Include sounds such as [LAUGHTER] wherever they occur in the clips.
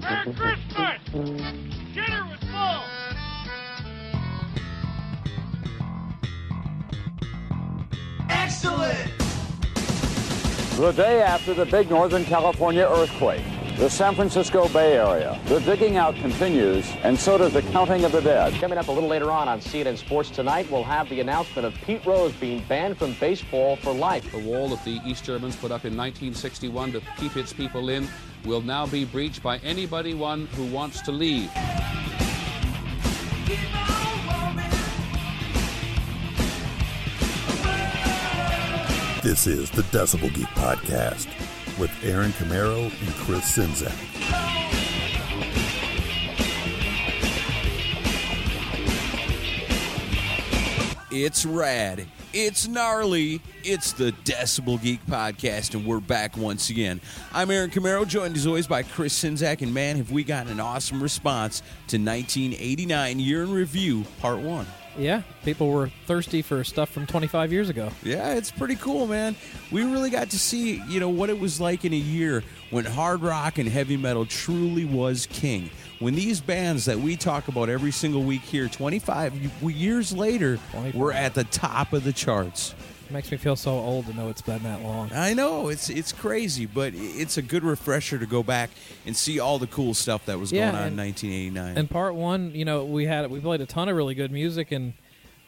Merry Christmas! Dinner was full! Excellent! The day after the big Northern California earthquake, the San Francisco Bay Area, the digging out continues, and so does the counting of the dead. Coming up a little later on on CNN Sports Tonight, we'll have the announcement of Pete Rose being banned from baseball for life. The wall that the East Germans put up in 1961 to keep its people in will now be breached by anybody one who wants to leave. This is the Decibel Geek Podcast with Aaron Camaro and Chris Czynszak. It's rad. It's gnarly. It's the Decibel Geek Podcast, and we're back once again. I'm Aaron Camaro, joined as always by Chris Czynszak, and man, have we gotten an awesome response to 1989 Year in Review, Part 1. Yeah, people were thirsty for stuff from 25 years ago. Yeah, it's pretty cool, man. We really got to see, you know, what it was like in a year when hard rock and heavy metal truly was king. When these bands that we talk about every single week here, 25 years later, 25. were at the top of the charts. Makes me feel so old to know it's been that long. I know it's it's crazy, but it's a good refresher to go back and see all the cool stuff that was Yeah, going on and- in 1989. And part one, you know, we had we played a ton of really good music, and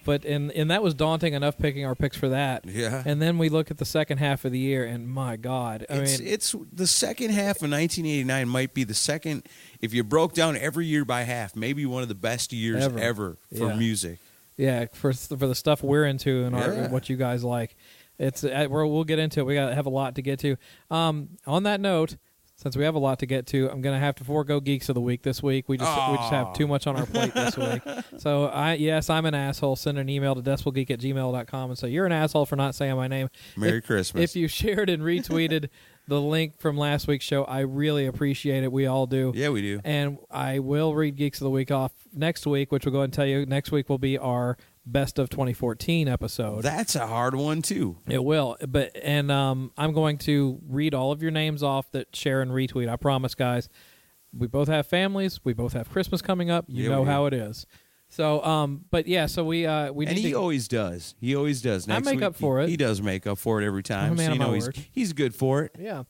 but and and that was daunting enough picking our picks for that. Yeah. And then we look at the second half of the year, and my God, I it's, mean, it's the second half of 1989 might be the second if you broke down every year by half, maybe one of the best years Ever. ever, for Yeah. music. Yeah, for for the stuff we're into and our, Yeah. what you guys like, it's uh, we're, we'll get into it. We got to have a lot to get to. Um, on that note. Since we have a lot to get to, I'm going to have to forego geeks of the week this week. We just we just have too much on our plate this week. [LAUGHS] So I yes, I'm an asshole. Send an email to decibelgeek at gmail.com and say you're an asshole for not saying my name. Merry If- Christmas. If you shared and retweeted [LAUGHS] the link from last week's show, I really appreciate it. We all do. Yeah, we do. And I will read Geeks of the Week off next week, which we'll go ahead and tell you next week will be our best of 2014 episode. That's a hard one too. It will, but and um, I'm going to read all of your names off that share and retweet. I promise, guys. We both have families. We both have Christmas coming up. You Yeah, know how it is. So, um, but yeah, so we uh, we and need he to. always does. He always does. I make week, up for he, it. He does make up for it every time. I'm a man so you know he's word. he's good for it. yeah.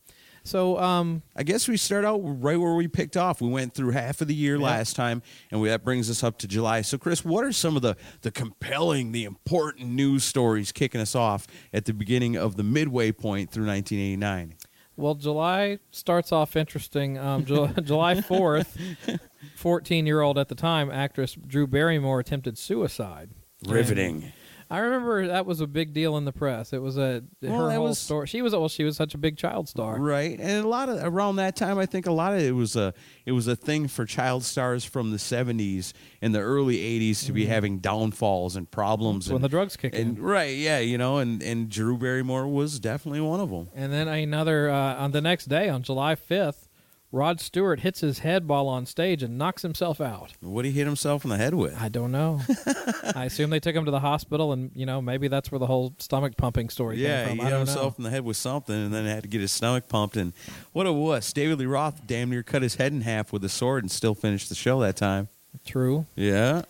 So, um, I guess we start out right where we picked off. We went through half of the year last time, and we, that brings us up to July. So, Chris, what are some of the the compelling, the important news stories kicking us off at the beginning of the midway point through 1989? Well, July starts off interesting. Um, Ju- [LAUGHS] July 4th, [LAUGHS] 14 year old at the time actress Drew Barrymore attempted suicide. Riveting. I remember that was a big deal in the press. It was a Well, her whole was- story. She was well, she was such a big child star. Right, and a lot of around that time, I think a lot of it was a it was a thing for child stars from the '70s and the early '80s to be having downfalls and problems. Mm-hmm. when and, the drugs kick and in. right, yeah, you know, and and Drew Barrymore was definitely one of them. And then another uh, on the next day, on July 5th, Rod Stewart hits his head while on stage and knocks himself out. What did he hit himself in the head with? I don't know. [LAUGHS] I assume they took him to the hospital, and you know maybe that's where the whole stomach pumping story Yeah, came he from. I hit himself in the head with something, and then had to get his stomach pumped. And what a wuss! David Lee Roth damn near cut his head in half with a sword and still finished the show that time. True. Yeah,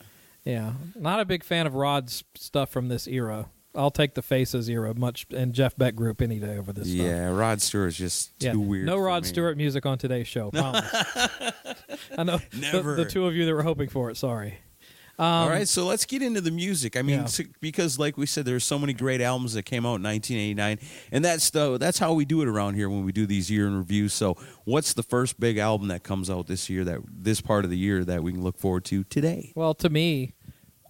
Yeah, not a big fan of Rod's stuff from this era. I'll take the Faces era much and Jeff Beck group any day over this stuff. yeah. Rod Stewart's just too Yeah, weird. no Rod me. Stewart music on today's show. [LAUGHS] I know the- Never. The, two of you that were hoping for it. Sorry. All right, so let's get into the music. I mean, Um, Yeah. because like we said, there's so many great albums that came out in 1989, and that's the that's how we do it around here when we do these year in reviews. So, what's the first big album that comes out this year that this part of the year that we can look forward to today? Well, to me,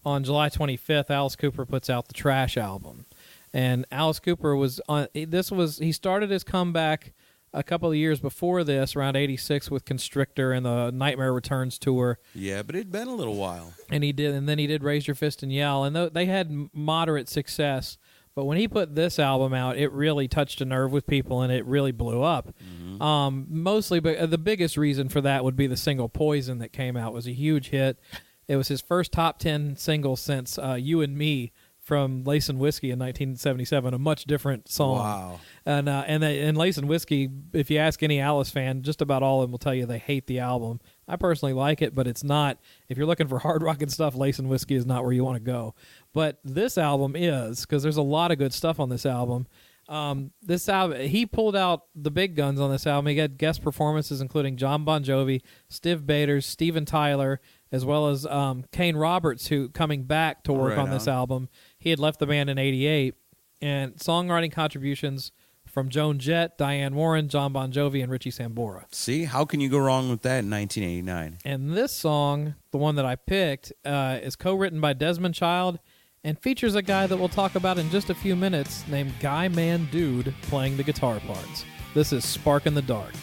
on July 25th, Alice Cooper puts out the Trash album, and Alice Cooper was on. This was he started his comeback a couple of years before this, around '86, with Constrictor and the Nightmare Returns tour. Yeah, but it'd been a little while. and he did and then he did raise your fist and yell and th- they had moderate success but when he put this album out it really touched a nerve with people and it really blew up um, mostly but uh, the biggest reason for that would be the single poison that came out It was a huge hit it was his first top 10 single since uh, you and me from Lace and Whiskey in 1977, a much different song. Wow. And uh, and they, and Lace and Whiskey, if you ask any Alice fan, just about all of them will tell you they hate the album. I personally like it, but it's not. If you're looking for [LAUGHS] hard rock and stuff, Lace and Whiskey is not where you want to go. But this album is because there's a lot of good stuff on this album. Um, this album, he pulled out the big guns on this album. He had guest performances including Jon Bon Jovi, Stiv Bators, Steven Tyler, as well as um, Kane Roberts, who coming back to work Right on this on. album. He had left the band in '88, and songwriting contributions from Joan Jett, Diane Warren, Jon Bon Jovi, and Richie Sambora. See, how can you go wrong with that in 1989? And this song, the one that I picked, uh, is co-written by Desmond Child and features a guy that we'll talk about in just a few minutes named Guy Mann-Dude playing the guitar parts. This is Spark in the Dark.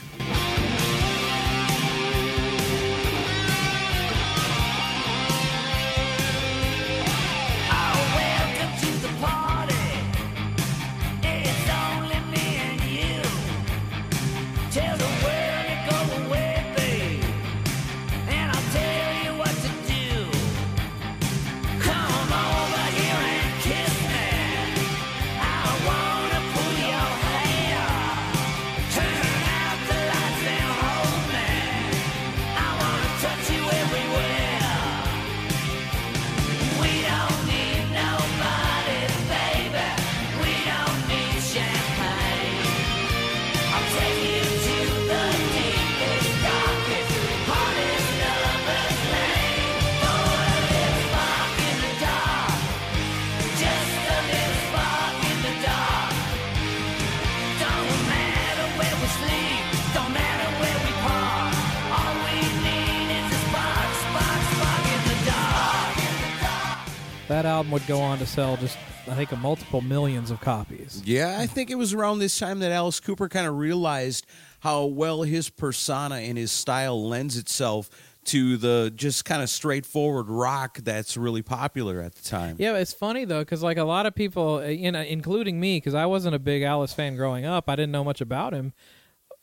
Album would go on to sell just, I think, a multiple millions of copies. Yeah, I think it was around this time that Alice Cooper kind of realized how well his persona and his style lends itself to the just kind of straightforward rock that's really popular at the time. Yeah, it's funny though, because like a lot of people, uh, you know, including me, because I wasn't a big Alice fan growing up. I didn't know much about him,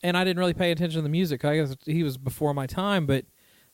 and I didn't really pay attention to the music. I guess he was before my time, but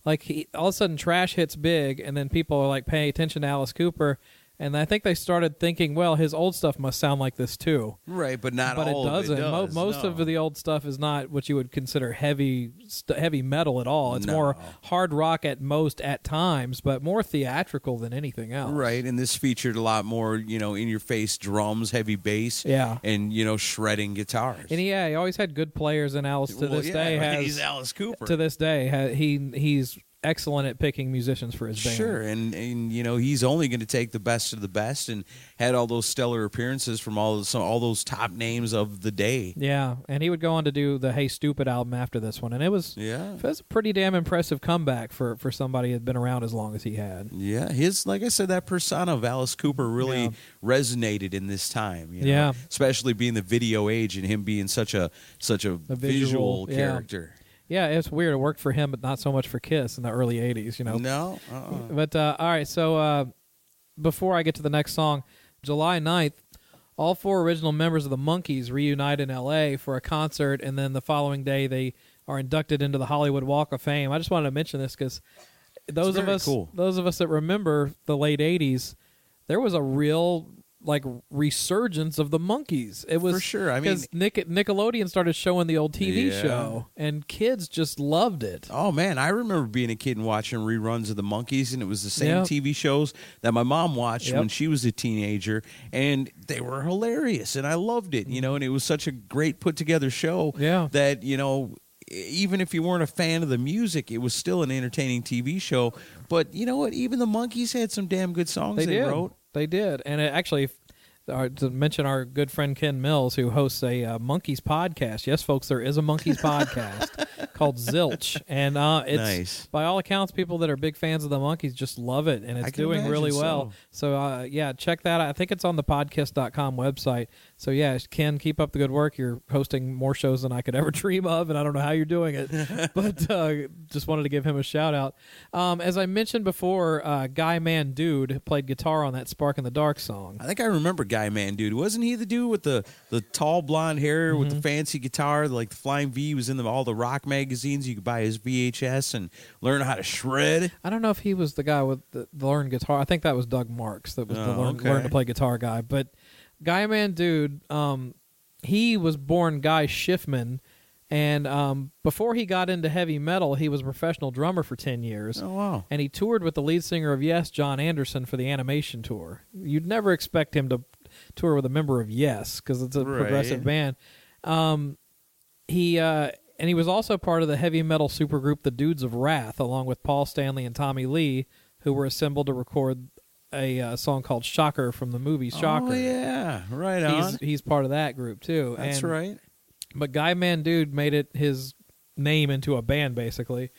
like he, all of a sudden, trash hits big, and then people are like paying attention to Alice Cooper, and I think they started thinking, well, his old stuff must sound like this too. Right, but not but all it doesn't. Of it Mo- most no. of the old stuff is not what you would consider heavy, st- heavy metal at all. It's No. more hard rock at most at times, but more theatrical than anything else. Right, and this featured a lot more, you know, in your face drums, heavy bass, Yeah. and you know, shredding guitars. And yeah, he always had good players, and Alice to Well, this yeah, day has he's Alice Cooper. to this day he he's excellent at picking musicians for his band. Sure, and and you know he's only going to take the best of the best, and had all those stellar appearances from all those, all those top names of the day. Yeah, and he would go on to do the Hey Stupid album after this one, and it was Yeah. it was a pretty damn impressive comeback for for somebody who had been around as long as he had. Yeah, his like I said, that persona of Alice Cooper really Yeah. resonated in this time. You know? Yeah. especially being the video age and him being such a such a, A visual, visual, character. Yeah, it's weird. It worked for him, but not so much for Kiss in the early '80s. You know, No, uh-uh. But uh, all right, so uh, before I get to the next song, July 9th, all four original members of the Monkees reunite in L.A. for a concert, and then the following day they are inducted into the Hollywood Walk of Fame. I just wanted to mention this because those of us, cool. those of us that remember the late '80s, there was a real like resurgence of the Monkees. It was For sure. I mean- Nick, Nickelodeon started showing the old TV Yeah. show, and kids just loved it. Oh man, I remember being a kid and watching reruns of the Monkees, and it was the same Yep. TV shows that my mom watched Yep. when she was a teenager, and they were hilarious, and I loved it. You know, and it was such a great put together show. Yeah. that you know. Even if you weren't a fan of the music, it was still an entertaining TV show. But you know what? Even the Monkees had some damn good songs They they, wrote. They did, and it actually, uh, to mention our good friend Ken Mills, who hosts a uh, Monkees podcast. Yes, folks, there is a Monkees [LAUGHS] podcast called Zilch, and uh, it's Nice. by all accounts, people that are big fans of the Monkees just love it, and it's doing really well. So, uh, yeah, check that out. I think it's on the podcast.com website. So, yeah, Ken, keep up the good work. You're hosting more shows than I could ever [LAUGHS] dream of, and I don't know how you're doing it, [LAUGHS] but uh, just wanted to give him a shout out. Um, as I mentioned before, uh, Guy Mann-Dude played guitar on that Spark in the Dark song. I think I remember Guy Mann-Dude. Wasn't he the dude with the, the tall blonde hair with Mm-hmm. the fancy guitar, like the Flying V was in the, all the rock magazines? You could buy his VHS and learn how to shred. I don't know if he was the guy with the, the learn guitar. I think that was Doug Marks that was the Oh, learn, okay. learn to play guitar guy. But Guy Mann-Dude, um, he was born Guy Schiffman, and um, before he got into heavy metal, he was a professional drummer for ten years. Oh wow! And he toured with the lead singer of Yes, Jon Anderson, for the animation tour. You'd never expect him to tour with a member of Yes because it's a Right. progressive band. Um, he uh, and he was also part of the heavy metal supergroup the Dudes of Wrath, along with Paul Stanley and Tommy Lee, who were assembled to record a uh, song called "Shocker" from the movie Shocker. Oh yeah, right on. He's he's part of that group too. That's And- right. But Guy Mann-Dude made it his name into a band, basically,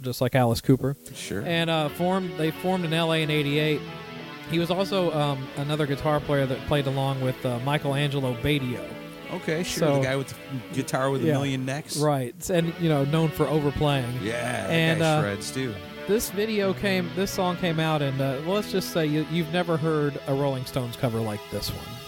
just like Alice Cooper Sure. and uh, formed. They formed in L.A. in '88. He was also um, another guitar player that played along with uh, Michael Angelo Batio. okay, sure. so- the guy with the guitar with a million necks. Right, and you know, known for overplaying. Yeah, that And, guy uh, shreds too. This video came. This song came out, and uh, let's just say you, you've never heard a Rolling Stones cover like this one.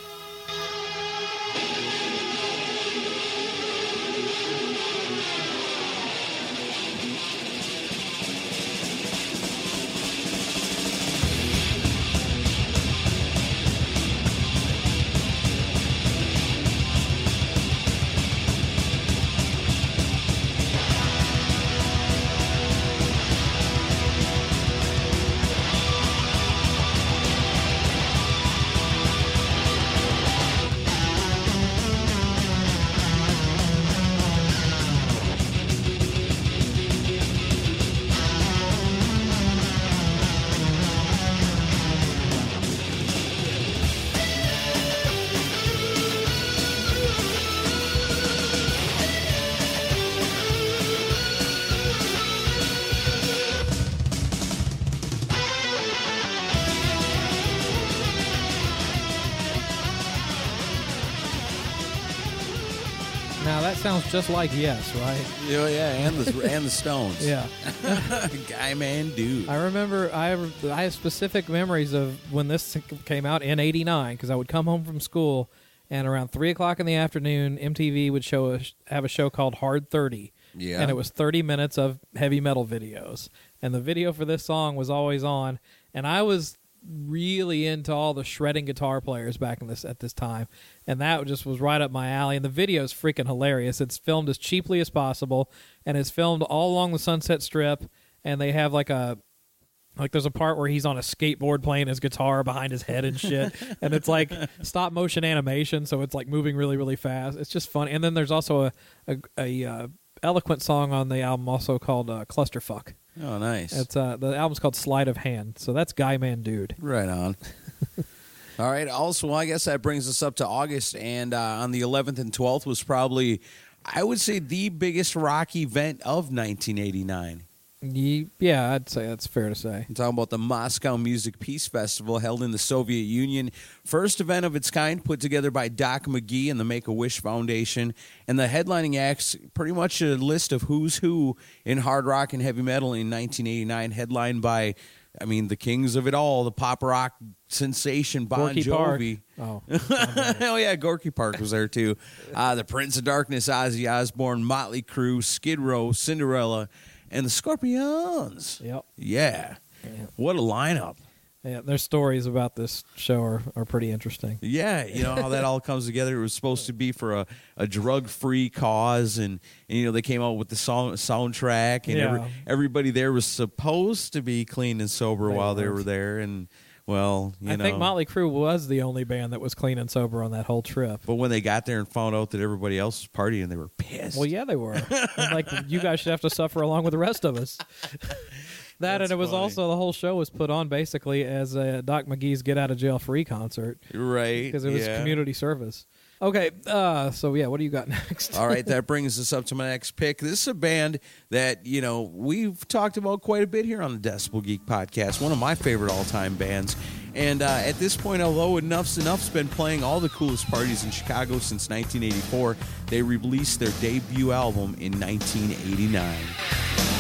Just like Yes, right? Yeah, yeah, and the and the Stones. Yeah. [LAUGHS] guy, man, dude. I remember I have, I have specific memories of when this came out in '89 because I would come home from school and around three o'clock in the afternoon, MTV would show a, have a show called Hard Thirty, Yeah. and it was 30 minutes of heavy metal videos, and the video for this song was always on, and I was really into all the shredding guitar players back in this at this time, and that just was right up my alley. And the video is freaking hilarious. It's filmed as cheaply as possible, and it's filmed all along the Sunset Strip, and they have like a like there's a part where he's on a skateboard playing his guitar behind his head and shit, [LAUGHS] and it's like stop motion animation, so it's like moving really really fast. It's just fun. And then there's also a a, a uh, eloquent song on the album also called uh, Clusterfuck. Oh, nice. It's uh the album's called Sleight of Hand. So that's Guy Mann-Dude. Right on. [LAUGHS] All right. Also, I guess that brings us up to August, and uh, on the 11th and 12th was probably, I would say, the biggest rock event of 1989. Ye- Yeah, I'd say that's fair to say. I'm talking about the Moscow Music Peace Festival held in the Soviet Union. First event of its kind put together by Doc McGhee and the Make a Wish Foundation. And the headlining acts, pretty much a list of who's who in hard rock and heavy metal in 1989, headlined by, I mean, the kings of it all, the pop rock sensation Bon Gorky Park. Jovi. [LAUGHS] Oh, oh yeah, Gorky Park was there too. Uh, the Prince of Darkness, Ozzy Osbourne, Motley Crue, Skid Row, Cinderella, and the Scorpions. yep. Yeah. What a lineup. Yeah, their stories about this show are, are pretty interesting. Yeah, you know how that all comes together. It was supposed to be for a, a drug free cause, and, and you know they came out with the song soundtrack, and every, everybody there was supposed to be clean and sober They while they weren't. were there, and well, you I know. think Motley Crue was the only band that was clean and sober on that whole trip. but when they got there and found out that everybody else was partying, they were pissed. Well, yeah, they were. [LAUGHS] I'm like, you guys should have to suffer along with the rest of us. [LAUGHS] that That's and it was funny. also the whole show was put on basically as a Doc McGhee's Get Out of Jail Free concert right? because it was yeah. community service. Okay, uh, so yeah, what do you got [LAUGHS] next? All right, that brings us up to my next pick. This is a band that, you know, we've talked about quite a bit here on the Decibel Geek podcast. One of my favorite all time bands. And uh, at this point, although Enuff Z'Nuff's been playing all the coolest parties in Chicago since 1984, they released their debut album in 1989.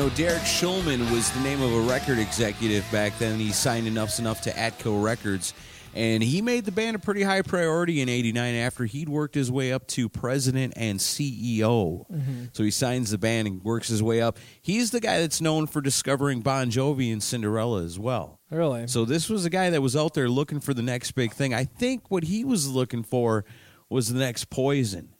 Know, Derek Shulman was the name of a record executive back then. He signed Enuff Z'Nuff to Atco Records. And he made the band a pretty high priority in 89 after he'd worked his way up to president and CEO. Mm-hmm. So he signs the band and works his way up. He's the guy that's known for discovering Bon Jovi and Cinderella as well. Really? So this was a guy that was out there looking for the next big thing. I think what he was looking for was the next poison.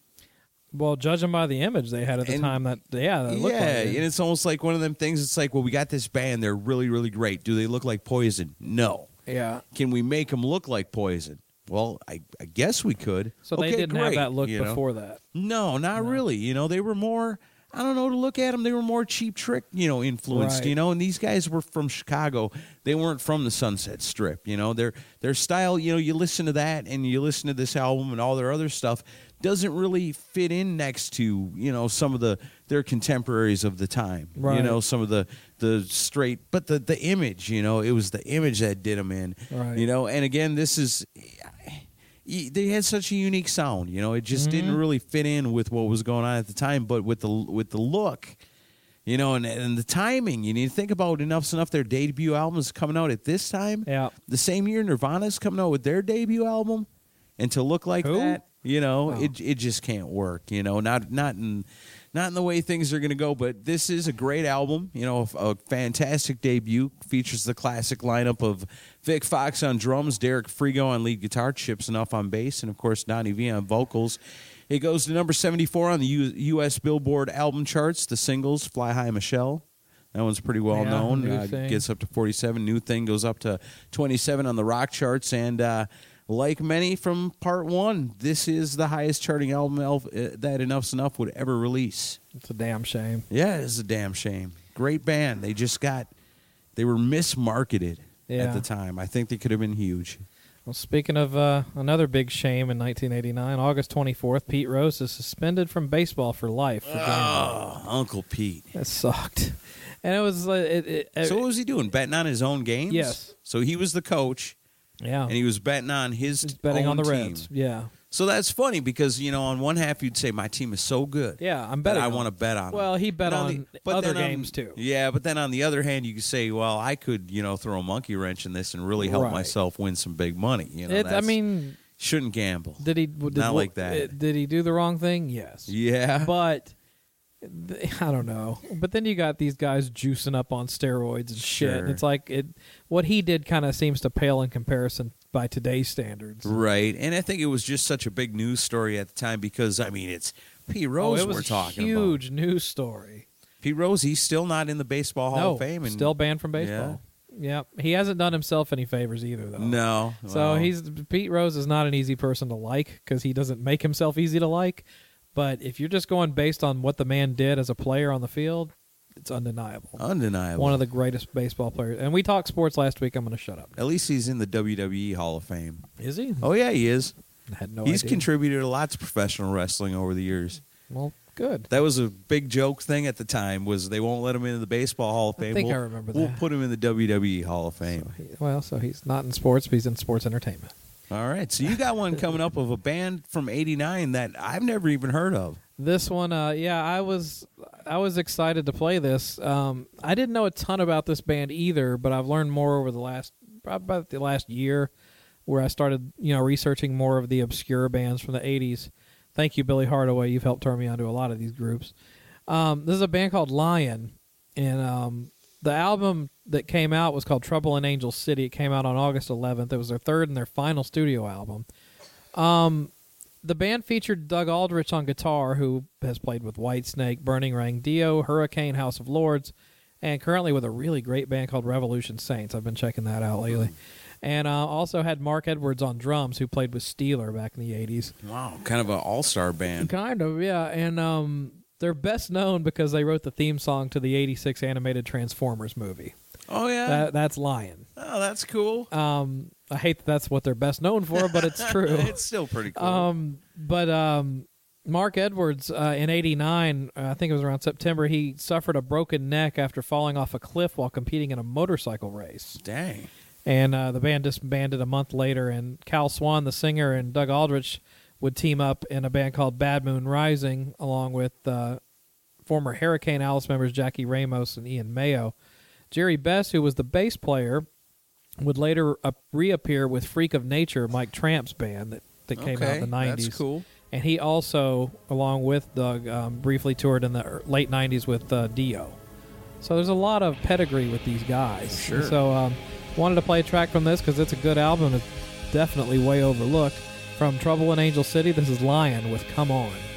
Well, judging by the image they had at the And- time, that yeah, that looked yeah, like it. and it's almost like one of them things. It's like, well, we got this band; they're really, really great. Do they look like Poison? No. yeah. Can we make them look like Poison? Well, I, I guess we could. So they didn't great, have that look you know? before that. No, not really. You know, they were more. I don't know to look at them. They were more cheap trick, you know, influenced. Right. You know, and these guys were from Chicago. They weren't from the Sunset Strip. You know, their their style. You know, you listen to that and you listen to this album and all their other stuff doesn't really fit in next to you know some of the their contemporaries of the time. You know, some of the the straight, but the the image. You know, it was the image that did them in. Right. You know, and again, this is they had such a unique sound. You know, it just mm-hmm. didn't really fit in with what was going on at the time. But with the with the look, you know, and and the timing, you need to think about Enuff Z'Nuff. Their debut album is coming out at this time. Yeah. The same year Nirvana's coming out with their debut album, and to look like Who? that, you know, Oh. it it just can't work. You know, not not in. Not in the way things are going to go, but this is a great album. You know, a, a fantastic debut. Features the classic lineup of Vic Fox on drums, Derek Frigo on lead guitar, Chip Z'Nuff on bass, and of course Donnie V on vocals. It goes to number 74 on the U- U.S. Billboard album charts. The singles, Fly High Michelle. That one's pretty well Yeah, known. Uh, gets up to 47. New Thing goes up to 27 on the rock charts. And uh, like many from part one, this is the highest charting album elf, uh, that Enuff Z'Nuff would ever release. It's a damn shame. Yeah, it's a damn shame. Great band. They just got, they were mismarketed Yeah. at the time. I think they could have been huge. Well, speaking of uh, another big shame in 1989, August 24th, Pete Rose is suspended from baseball for life for. Oh, Uncle Pete. That sucked. And it was uh, it, it, So what was he doing? Betting on his own games? Yes. So he was the coach, yeah, and he was betting on his He's betting own on the team. Reds. Yeah, So that's funny because you know on one half you'd say my team is so good. yeah. I'm betting. I on want to bet on. Well, them. he bet But on the- but other then on- games too. Yeah, but then on the other hand, you could say, well, I could you know throw a monkey wrench in this and really help Right. myself win some big money. You know, It, I mean, shouldn't gamble. did he? Did, Not like that. Did he do the wrong thing? Yes. Yeah, But [LAUGHS] I don't know. But then you got these guys juicing up on steroids and shit. Sure. It's like it. What he did kind of seems to pale in comparison by today's standards. right. And I think it was just such a big news story at the time because I mean it's Pete Rose oh, it was we're talking huge news story. about. Pete Rose, he's still not in the baseball Hall no, of Fame, and still banned from baseball. Yeah. he hasn't done himself any favors either, though. no. So well, he's Pete Rose is not an easy person to like because he doesn't make himself easy to like. But if you're just going based on what the man did as a player on the field, it's undeniable. undeniable. One of the greatest baseball players. And we talked sports last week. I'm going to shut up. At least he's in the WWE Hall of Fame. Is he? Oh yeah, he is. I had no he's idea. contributed a lot to professional wrestling over the years. well, good. That was a big joke thing at the time. Was they won't let him into the baseball Hall of I Fame? think we'll, I remember that. We'll put him in the WWE Hall of Fame. So he- well, so he's not in sports, but he's in sports entertainment. All right, so you got one coming up of a band from '89 that I've never even heard of. This one, uh, yeah, I was I was excited to play this. Um, I didn't know a ton about this band either, but I've learned more over the last about the last year, where I started you know researching more of the obscure bands from the '80s. Thank you, Billy Hardaway. You've helped turn me onto a lot of these groups. Um, this is a band called Lion, and um, the album that came out was called Trouble in Angel City. It came out on August 11th. It was their third and their final studio album. Um, the band featured Doug Aldrich on guitar, who has played with Whitesnake, Burning Rain, Dio, Hurricane, House of Lords, and currently with a really great band called Revolution Saints. I've been checking that out lately. And uh, also had Mark Edwards on drums, who played with Steeler back in the 80s. Wow, kind of an all-star band. Kind of, yeah. And um, they're best known because they wrote the theme song to the 86 animated Transformers movie. Oh yeah, That, that's Lion. oh that's cool. Um, I hate that that's what they're best known for, but it's [LAUGHS] true. it's still pretty cool. Um, but um, Mark Edwards uh, in '89, uh, I think it was around September, he suffered a broken neck after falling off a cliff while competing in a motorcycle race. Dang. And uh, the band disbanded a month later, and Kal Swan, the singer, and Doug Aldrich would team up in a band called Bad Moon Rising, along with uh, former Hurricane Alice members Jackie Ramos and Ian Mayo. Jerry Best, who was the bass player, would later reappear with Freak of Nature, Mike Tramp's band that, that came out in the 90s. that's cool. And he also, along with Doug, um, briefly toured in the late 90s with uh, Dio. So there's a lot of pedigree with these guys. Sure. So um, wanted to play a track from this because it's a good album. It's definitely way overlooked. From Trouble in Angel City, this is Lion with Come On.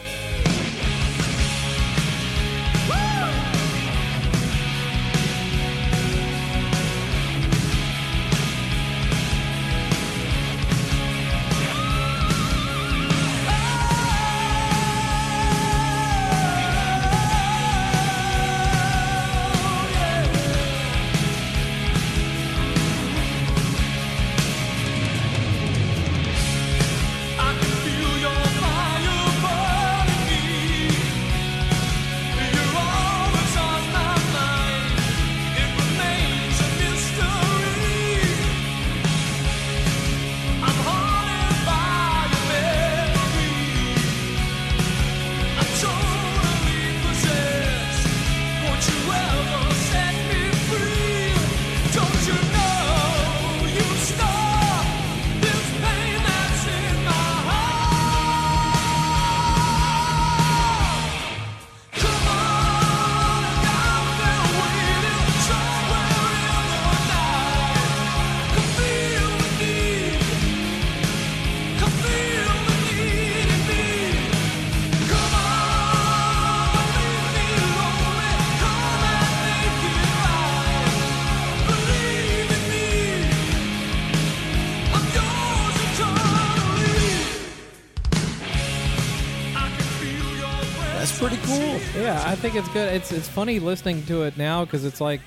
Think it's good. It's it's funny listening to it now because it's like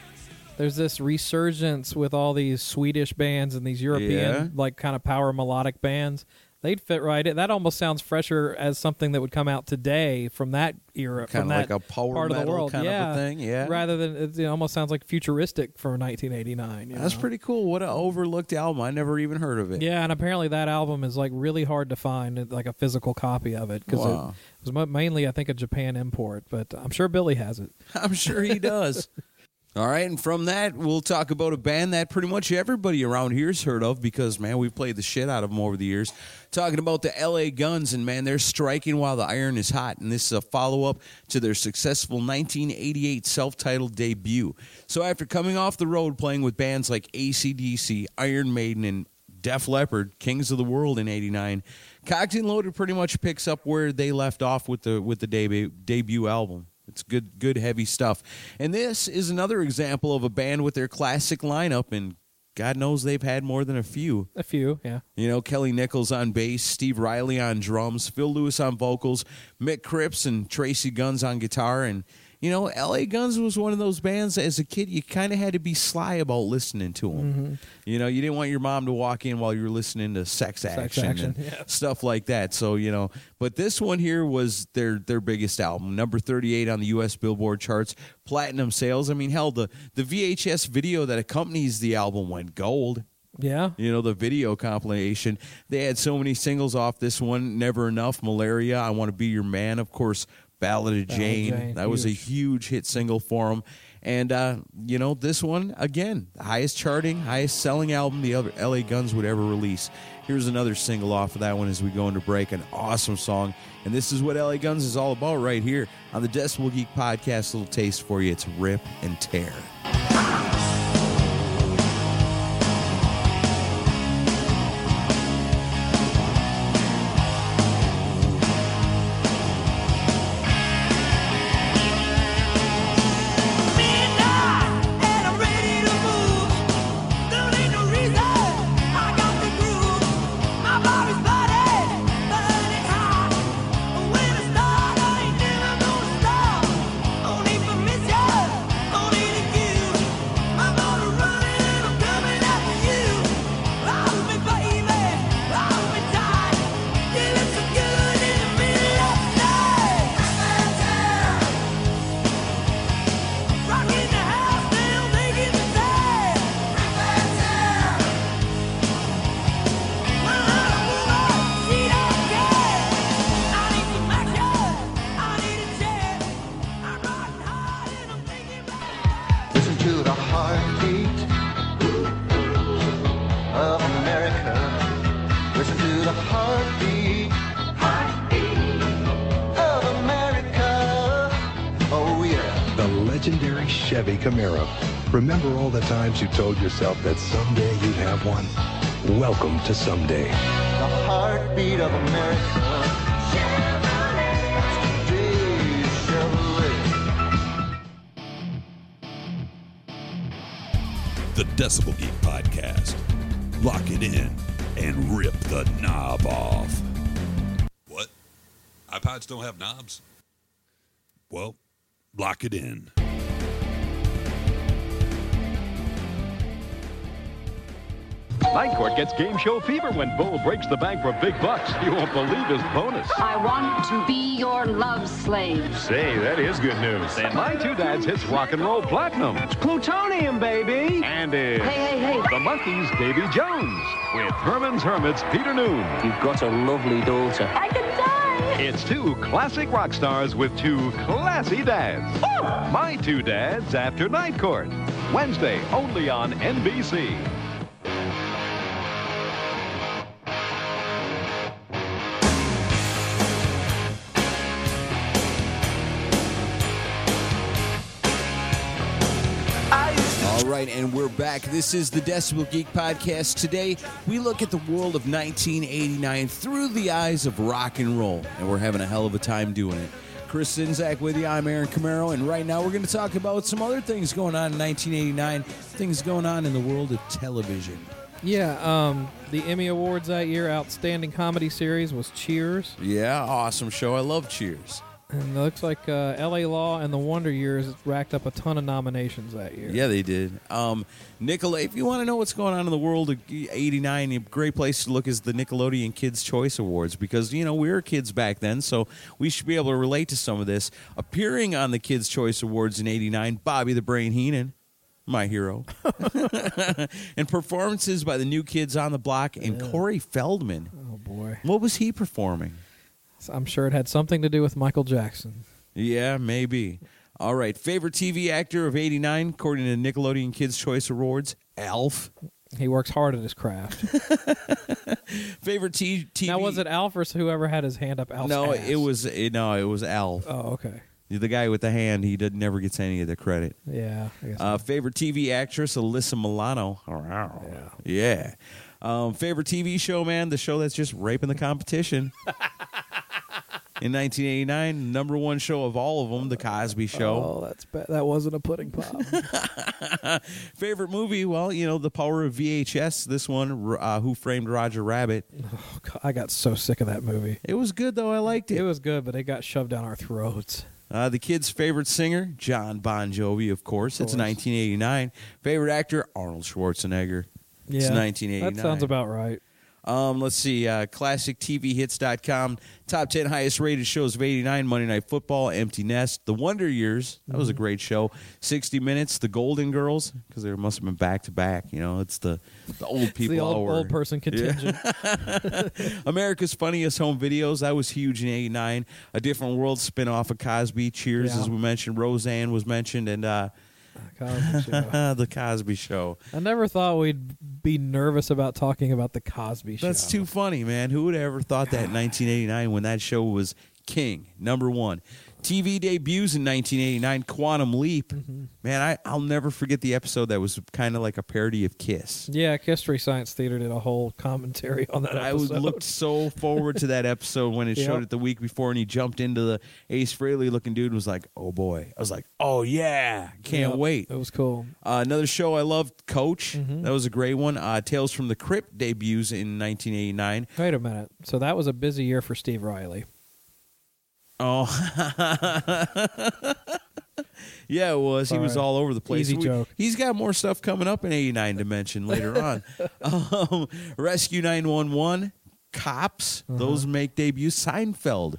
there's this resurgence with all these Swedish bands and these European Yeah. like kind of power melodic bands. They'd fit right in. That almost sounds fresher as something that would come out today from that era, from Kinda that like a power part of the world. kind of a thing, yeah. Rather than it, it almost sounds like futuristic for 1989. you That's know? pretty cool. What an overlooked album. I never even heard of it. Yeah, and apparently that album is like really hard to find, like a physical copy of it, because Wow. it was mainly, I think, a Japan import. But I'm sure Billy has it. [LAUGHS] I'm sure he does. [LAUGHS] All right, and from that, we'll talk about a band that pretty much everybody around here's heard of because, man, we've played the shit out of them over the years. Talking about the LA Guns, and man, they're striking while the iron is hot. And this is a follow up to their successful 1988 self titled debut. So, after coming off the road playing with bands like ACDC, Iron Maiden, and Def Leppard, Kings of the World in '89, Cocked and Loaded pretty much picks up where they left off with the with the debut debut album. It's good, good heavy stuff. And this is another example of a band with their classic lineup, and God knows they've had more than a few. A few, yeah. You know, Kelly Nichols on bass, Steve Riley on drums, Phil Lewis on vocals, Mick Cripps and Tracy Guns on guitar. And, you know, LA Guns was one of those bands as a kid you kind of had to be sly about listening to them. Mm-hmm. You know, you didn't want your mom to walk in while you were listening to Sex Action, Action, and yeah. stuff like that. So, you know, but this one here was their their biggest album, number 38 on the US Billboard charts, platinum sales. I mean, hell, the the VHS video that accompanies the album went gold Yeah. you know the video compilation they had so many singles off this one never enough malaria i want to be your man of course ballad of Ballad of jane, Jane, that was a huge. huge hit single for them and uh, you know this one again the highest charting highest selling album the other la guns would ever release. Here's another single off of that one as we go into break an awesome song. And this is what la guns is all about right here on the decibel geek podcast. Little taste for you. It's rip and tear Chevy Camaro. Remember all the times you told yourself that someday you'd have one? Welcome to someday. The heartbeat of America. Chevy. The Decibel Geek Podcast. Lock it in and rip the knob off. What? iPods don't have knobs? Well, lock it in. Night Court gets game show fever when Bull breaks the bank for big bucks. You won't believe his bonus. I want to be your love slave. Say, that is good news. And My Two Dads hits rock and roll platinum. It's plutonium, baby. And it's Hey, hey, hey. the Monkees' Davy Jones with Herman's Hermits Peter Noone. You've got a lovely daughter. I can die. It's two classic rock stars with two classy dads. My Two Dads after Night Court. Wednesday, only on NBC. Right, and we're back. This is the Decibel Geek Podcast. Today, we look at the world of 1989 through the eyes of rock and roll, and we're having a hell of a time doing it. Chris Czynszak with you. I'm Aaron Camaro, and right now we're going to talk about some other things going on in 1989, things going on in the world of television. Yeah, um, the Emmy Awards that year, Outstanding Comedy Series was Cheers. Yeah, awesome show. I love Cheers. And it looks like uh, L.A. Law and The Wonder Years racked up a ton of nominations that year. Yeah, they did. Um, Nicolay, if you want to know what's going on in the world of 89, a great place to look is the Nickelodeon Kids' Choice Awards because, you know, we were kids back then, so we should be able to relate to some of this. Appearing on the Kids' Choice Awards in 89, Bobby the Brain Heenan. My hero. [LAUGHS] [LAUGHS] and performances by the new kids on the block and Corey Feldman. Oh, boy. What was he performing? I'm sure it had something to do with Michael Jackson. Yeah, maybe. All right. Favorite TV actor of 89, according to Nickelodeon Kids' Choice Awards, Alf. He works hard at his craft. [LAUGHS] Favorite t- TV. now, was it Alf or whoever had his hand up Alf's No, ass? it was it, no, it was Alf. Oh, okay. The guy with the hand, he did, never gets any of the credit. Yeah. I guess Uh, favorite TV actress, Alyssa Milano. Oh, yeah. Yeah. Um, favorite TV show, man, the show that's just raping the competition. [LAUGHS] In 1989, number one show of all of them, The Cosby Show. Oh, that's bad. That wasn't a pudding pop. [LAUGHS] Favorite movie? Well, you know, The Power of VHS. This one, uh, Who Framed Roger Rabbit. Oh, God, I got so sick of that movie. It was good, though. I liked it. It was good, but it got shoved down our throats. Uh, the kid's favorite singer, Jon Bon Jovi, of course. It's 1989. Favorite actor, Arnold Schwarzenegger. Yeah, It's Yeah, 1989. That sounds about right. Um, let's see. Uh, ClassicTVHits.com. Top 10 highest rated shows of 89. Monday Night Football, Empty Nest, The Wonder Years. That was a great show. 60 Minutes, The Golden Girls, because they must have been back to back. You know, it's the, the old people the old, hour. old person contingent. [LAUGHS] America's Funniest Home Videos. That was huge in 89. A Different World spin off of Cosby. Cheers, Yeah. as we mentioned. Roseanne was mentioned. And uh, Cosby [LAUGHS] Show. The Cosby Show. I never thought we'd be nervous about talking about the Cosby Show. That's too funny, man. Who would have ever thought that in 1989 when that show was king, number one? TV debuts in 1989, Quantum Leap. Mm-hmm. Man, I, I'll never forget the episode that was kind of like a parody of Kiss. Yeah, History Science Theater did a whole commentary on that I episode. was looked so forward to that [LAUGHS] episode when it Yep. showed it the week before, and he jumped into the Ace Frehley looking dude. and Was like, oh boy! I was like, oh yeah, can't Yep, wait. It was cool. Uh, another show I loved, Coach. Mm-hmm. That was a great one. Uh, Tales from the Crypt debuts in 1989. Wait a minute. So that was a busy year for Steve Riley. Oh, [LAUGHS] yeah, it was. He was Sorry. all over the place. Easy joke. He's got more stuff coming up in 89 Dimension later [LAUGHS] on. um, Rescue 911, Cops, Uh-huh. those make debuts. Seinfeld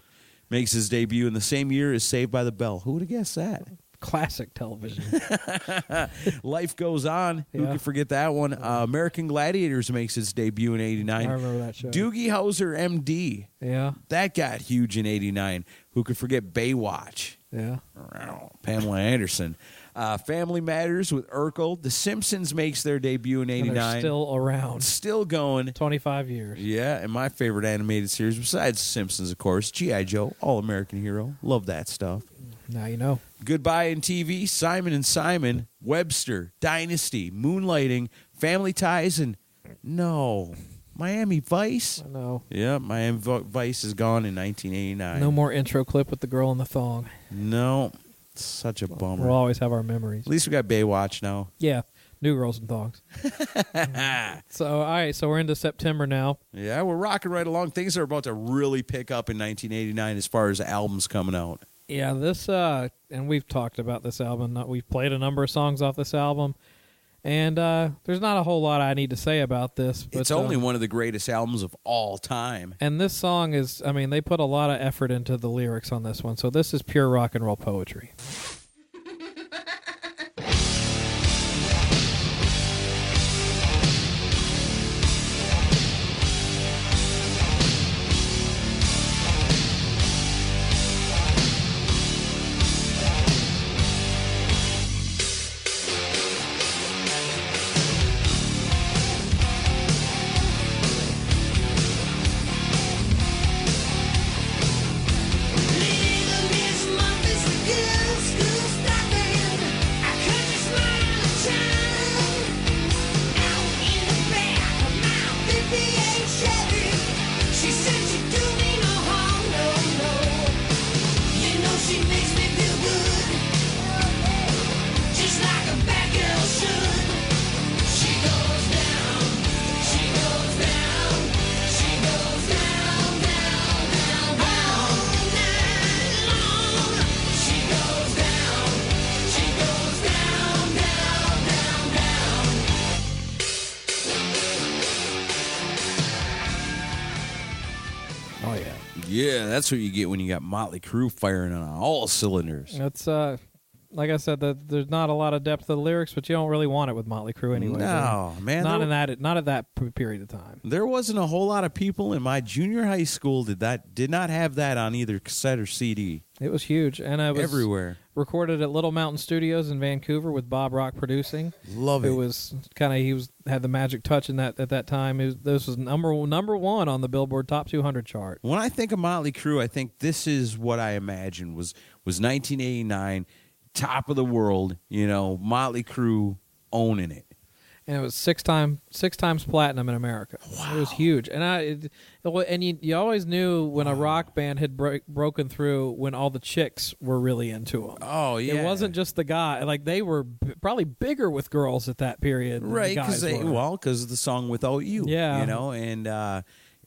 makes his debut in the same year as Saved by the Bell. Who would have guessed that? Classic television. [LAUGHS] Life Goes On. Who Yeah. could forget that one? Uh, American Gladiators makes its debut in 89. I remember that show. Doogie Howser, MD. yeah, That got huge in 89. Who could forget Baywatch? yeah. Pamela Anderson. Uh, Family Matters with Urkel. The Simpsons makes their debut in And 89. they're still around. Still going. 25 years. Yeah, and my favorite animated series, besides Simpsons, of course, G.I. Joe, All American Hero. Love that stuff. Now you know. Goodbye in TV, Simon and Simon, Webster, Dynasty, Moonlighting, Family Ties, and no, Miami Vice. I know. Yeah, Miami Vice is gone in 1989. No more intro clip with the girl in the thong. No, such a bummer. We'll always have our memories. At least we got Baywatch now. Yeah, new girls and thongs. [LAUGHS] so all right, so we're into September now. Yeah, we're rocking right along. Things are about to really pick up in 1989 as far as albums coming out. Yeah, this uh, and we've talked about this album. We've played a number of songs off this album, and uh, there's not a whole lot I need to say about this. But, It's only uh, one of the greatest albums of all time. And this song is, I mean, they put a lot of effort into the lyrics on this one. So this is pure rock and roll poetry. That's what you get when you got Motley Crue firing on all cylinders. it's uh, like I said, that there's not a lot of depth to the lyrics, but you don't really want it with Motley Crue anyway. No, man, not there- in that, not at that p- period of time. There wasn't a whole lot of people in my junior high school did that did not have that on either cassette or CD. It was huge, and I was Everywhere. Recorded at Little Mountain Studios in Vancouver with Bob Rock producing. Love it. It was kind of he was had the magic touch in that at that time. Was, this was number number one on the Billboard Top 200 chart. When I think of Motley Crue, I think this is what I imagined was was 1989, top of the world. You know, Motley Crue owning it. and it was six time six times platinum in America. It was huge, and I it, it and you, you always knew when a rock band had bro- broken through when all the chicks were really into them. Oh yeah, It wasn't just the guy; like they were b- probably bigger with girls at that period, right guys because they were. well because of the song without you. Yeah. you know, and uh,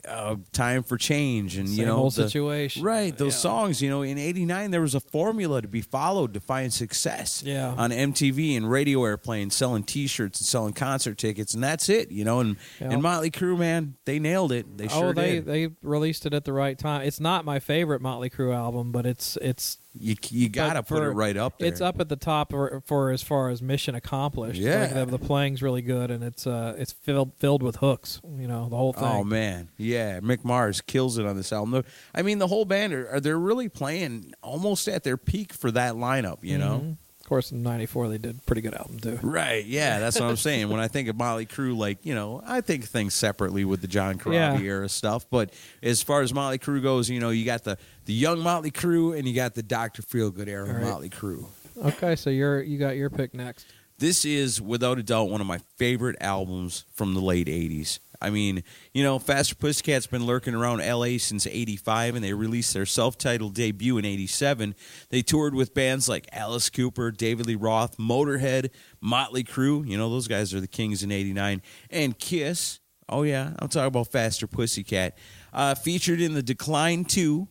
uh, time for change and you know old the- situation. Right, those Yeah. songs. You know, in '89 there was a formula to be followed to find success. Yeah. on MTV and radio airplay and selling T-shirts and selling concert tickets, and that's it. You know, and Yeah. and Motley Crue, man, they nailed it. They oh, sure they did. they released it at the right time. It's not my favorite Motley Crue album, but it's it's you you gotta but put it right up there. It's up at the top for, for as far as mission accomplished. Yeah. like the, the playing's really good, and it's uh it's filled filled with hooks. You know the whole thing. Oh man, yeah, Mick Mars kills it on this album. I mean, the whole band are, are they're really playing almost at their peak for that lineup. You know, Mhm. Of course, in '94 they did a pretty good album too. right? Yeah, that's what I'm [LAUGHS] saying. When I think of Motley Crue, like you know, I think things separately with the John Corabi Yeah. era stuff. But as far as Motley Crue goes, you know, you got the the young Motley Crue, and you got the Doctor Feelgood era right. Motley Crue. Okay, so you're you got your pick next. This is without a doubt one of my favorite albums from the late 80s. I mean, you know, Faster Pussycat's been lurking around LA since 85 and they released their self-titled debut in 87. They toured with bands like Alice Cooper, David Lee Roth, Motorhead, Motley Crue, you know, those guys are the kings in 89, and Kiss. Oh yeah, I'm talking about Faster Pussycat. Uh, featured in The Decline 2,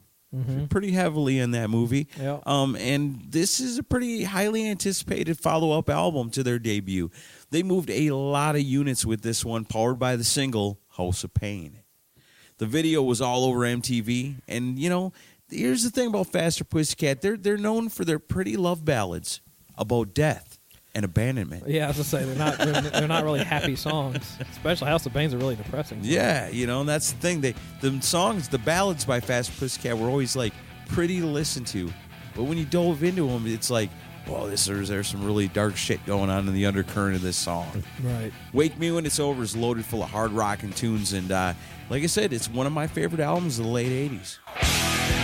pretty heavily in that movie. Yeah. Um, and this is a pretty highly anticipated follow up album to their debut. They moved a lot of units with this one, powered by the single House of Pain. The video was all over MTV, and you know, here's the thing about Faster Pussycat: they're they're known for their pretty love ballads about death and abandonment. Yeah, I was to say they're not they're, they're not really happy songs. Especially House of Pains are really depressing. Yeah, you know, and that's the thing. They the songs, the ballads by Fast Pussycat were always like pretty to listen to, but when you dove into them, it's like, well, this there's there's some really dark shit going on in the undercurrent of this song. Right. Wake Me When It's Over is loaded full of hard rocking tunes, and uh, like I said, it's one of my favorite albums of the late '80s.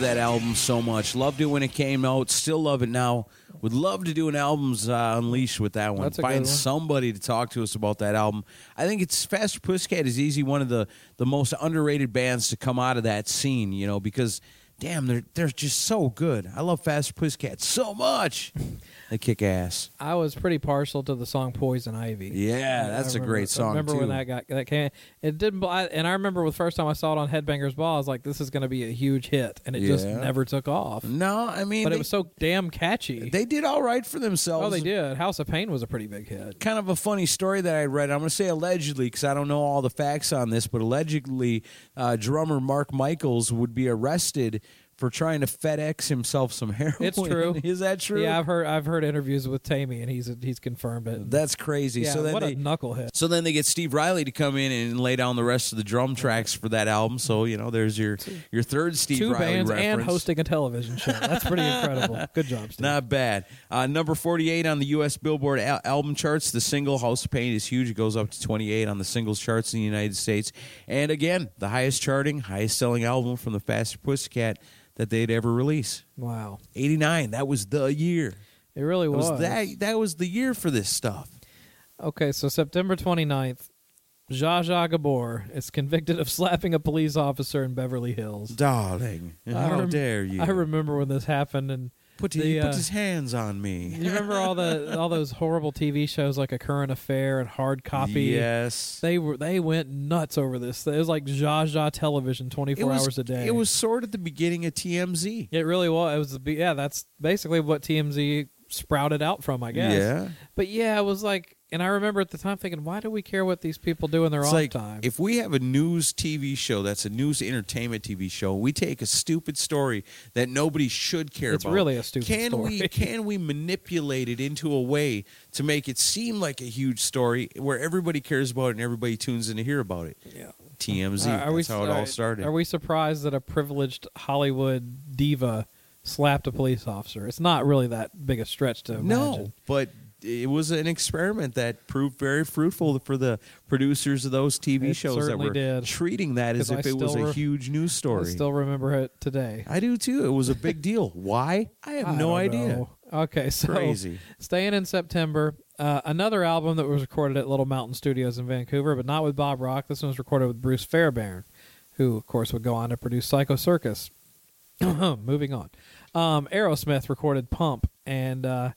Love that album so much. Loved it when it came out. Still love it now. Would love to do an albums uh, unleashed with that one. That's a Find good one. somebody to talk to us about that album. I think it's Faster Pussycat is easy one of the the most underrated bands to come out of that scene. You know because damn they're they're just so good. I love Faster Pussycat so much. [LAUGHS] They kick ass. I was pretty partial to the song "Poison Ivy." Yeah, I that's a remember- great song, I remember too. when that got that came. It didn't, I, and I remember the first time I saw it on Headbangers Ball, I was like, "This is going to be a huge hit," and it just never took off. No, I mean, but they- it was so damn catchy. They did all right for themselves. oh, they did. House of Pain was a pretty big hit. kind of a funny story that I read. I'm going to say allegedly because I don't know all the facts on this, but allegedly, uh, drummer Mark Michaels would be arrested for trying to FedEx himself some [LAUGHS] heroin. It's true. Is that true? Yeah, I've heard I've heard interviews with Taime, and he's he's confirmed it. That's crazy. Yeah, so then what they, a knucklehead. So then they get Steve Riley to come in and lay down the rest of the drum tracks for that album. So you know, there's your your third Steve Two Riley bands reference. and hosting a television show. That's pretty incredible. [LAUGHS] Good job, Steve. Not bad. Uh, number 48 on the U.S. Billboard al- album charts. The single House of Pain is huge. It goes up to 28 on the singles charts in the United States. And again, the highest charting, highest selling album from the Faster Pussycat that they'd ever release. Wow, 89. That was the year. it really It was. was that that was the year for this stuff. Okay, so September 29th, Zsa Zsa Gabor is convicted of slapping a police officer in Beverly Hills. Darling, I how rem- dare you? I remember when this happened, and put, the, he uh, put his hands on me. [LAUGHS] you remember all the all those horrible TV shows like A Current Affair and Hard Copy. Yes. They were they went nuts over this. It was like Zsa Zsa television, twenty four hours a day. it was sort of the beginning of TMZ. It really was. It was. the Yeah, that's basically what TMZ sprouted out from, I guess. Yeah. But yeah, it was like, and I remember at the time thinking, why do we care what these people do in their It's off like time? if we have a news TV show that's a news entertainment TV show, we take a stupid story that nobody should care It's about. It's really a stupid can We, [LAUGHS] can we manipulate it into a way to make it seem like a huge story where everybody cares about it and everybody tunes in to hear about it? Yeah. TMZ. Are- are we- that's how it all started. Are we surprised that a privileged Hollywood diva slapped a police officer? It's not really that big a stretch to imagine. no, but it was an experiment that proved very fruitful for the producers of those TV It shows that certainly were did. treating that as 'Cause if I it was still a re- huge news story. I story. still remember it today. I do too. It was a big [LAUGHS] deal. Why? I have I no don't idea. know. Okay, so Crazy. staying in September, uh, another album that was recorded at Little Mountain Studios in Vancouver, but not with Bob Rock. This one was recorded with Bruce Fairbairn, who of course would go on to produce Psycho Circus. [CLEARS THROAT] Moving on, um, Aerosmith recorded Pump, and uh,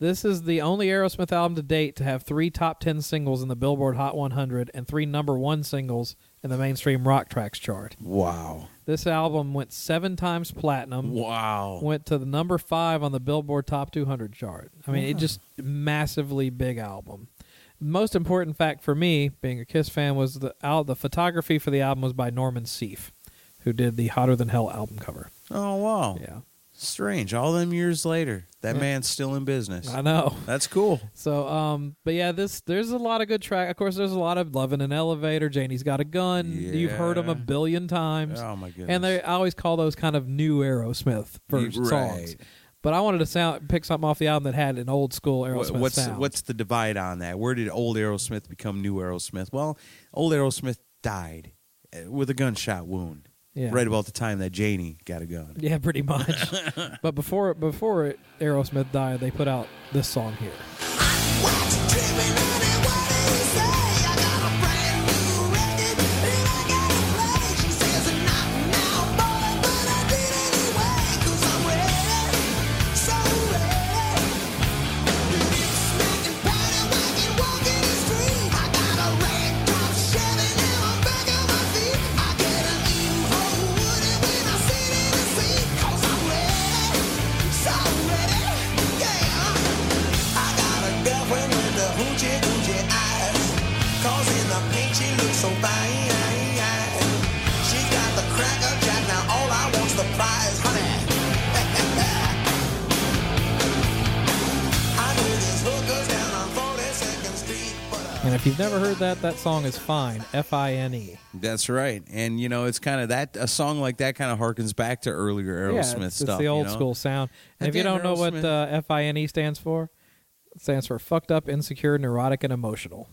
this is the only Aerosmith album to date to have three top ten singles in the Billboard Hot 100 and three number one singles in the mainstream rock tracks chart. Wow. This album went seven times platinum. Wow. Went to the number five on the Billboard Top 200 chart. I mean, it just massively big album. Most important fact for me, being a Kiss fan, was the al- the photography for the album was by Norman Seeff, who did the Hotter Than Hell album cover. Oh wow. Yeah, Strange. All them years later, that Yeah. man's still in business. I know. That's cool. So, um, but yeah, this there's a lot of good track. Of course, there's a lot of "Love in an Elevator." Janie's got a gun. You've heard them a billion times. Oh my goodness. And they I always call those kind of new Aerosmith version Right. songs. But I wanted to sound pick something off the album that had an old school Aerosmith what's sound. what's the divide on that? Where did old Aerosmith become new Aerosmith? Well, old Aerosmith died uh, with a gunshot wound. Yeah. Right about the time that Janie got a gun. Yeah, pretty [LAUGHS] much. but before before it, Aerosmith died, they put out this song here. You've never heard that, that song is Fine, F I N E. That's right. And you know, it's kind of that a song like that kind of harkens back to earlier Yeah, Aerosmith it's, stuff. it's the you old know? school sound. And And if you don't know what uh, F I N E stands for, it stands for fucked up, insecure, neurotic, and emotional.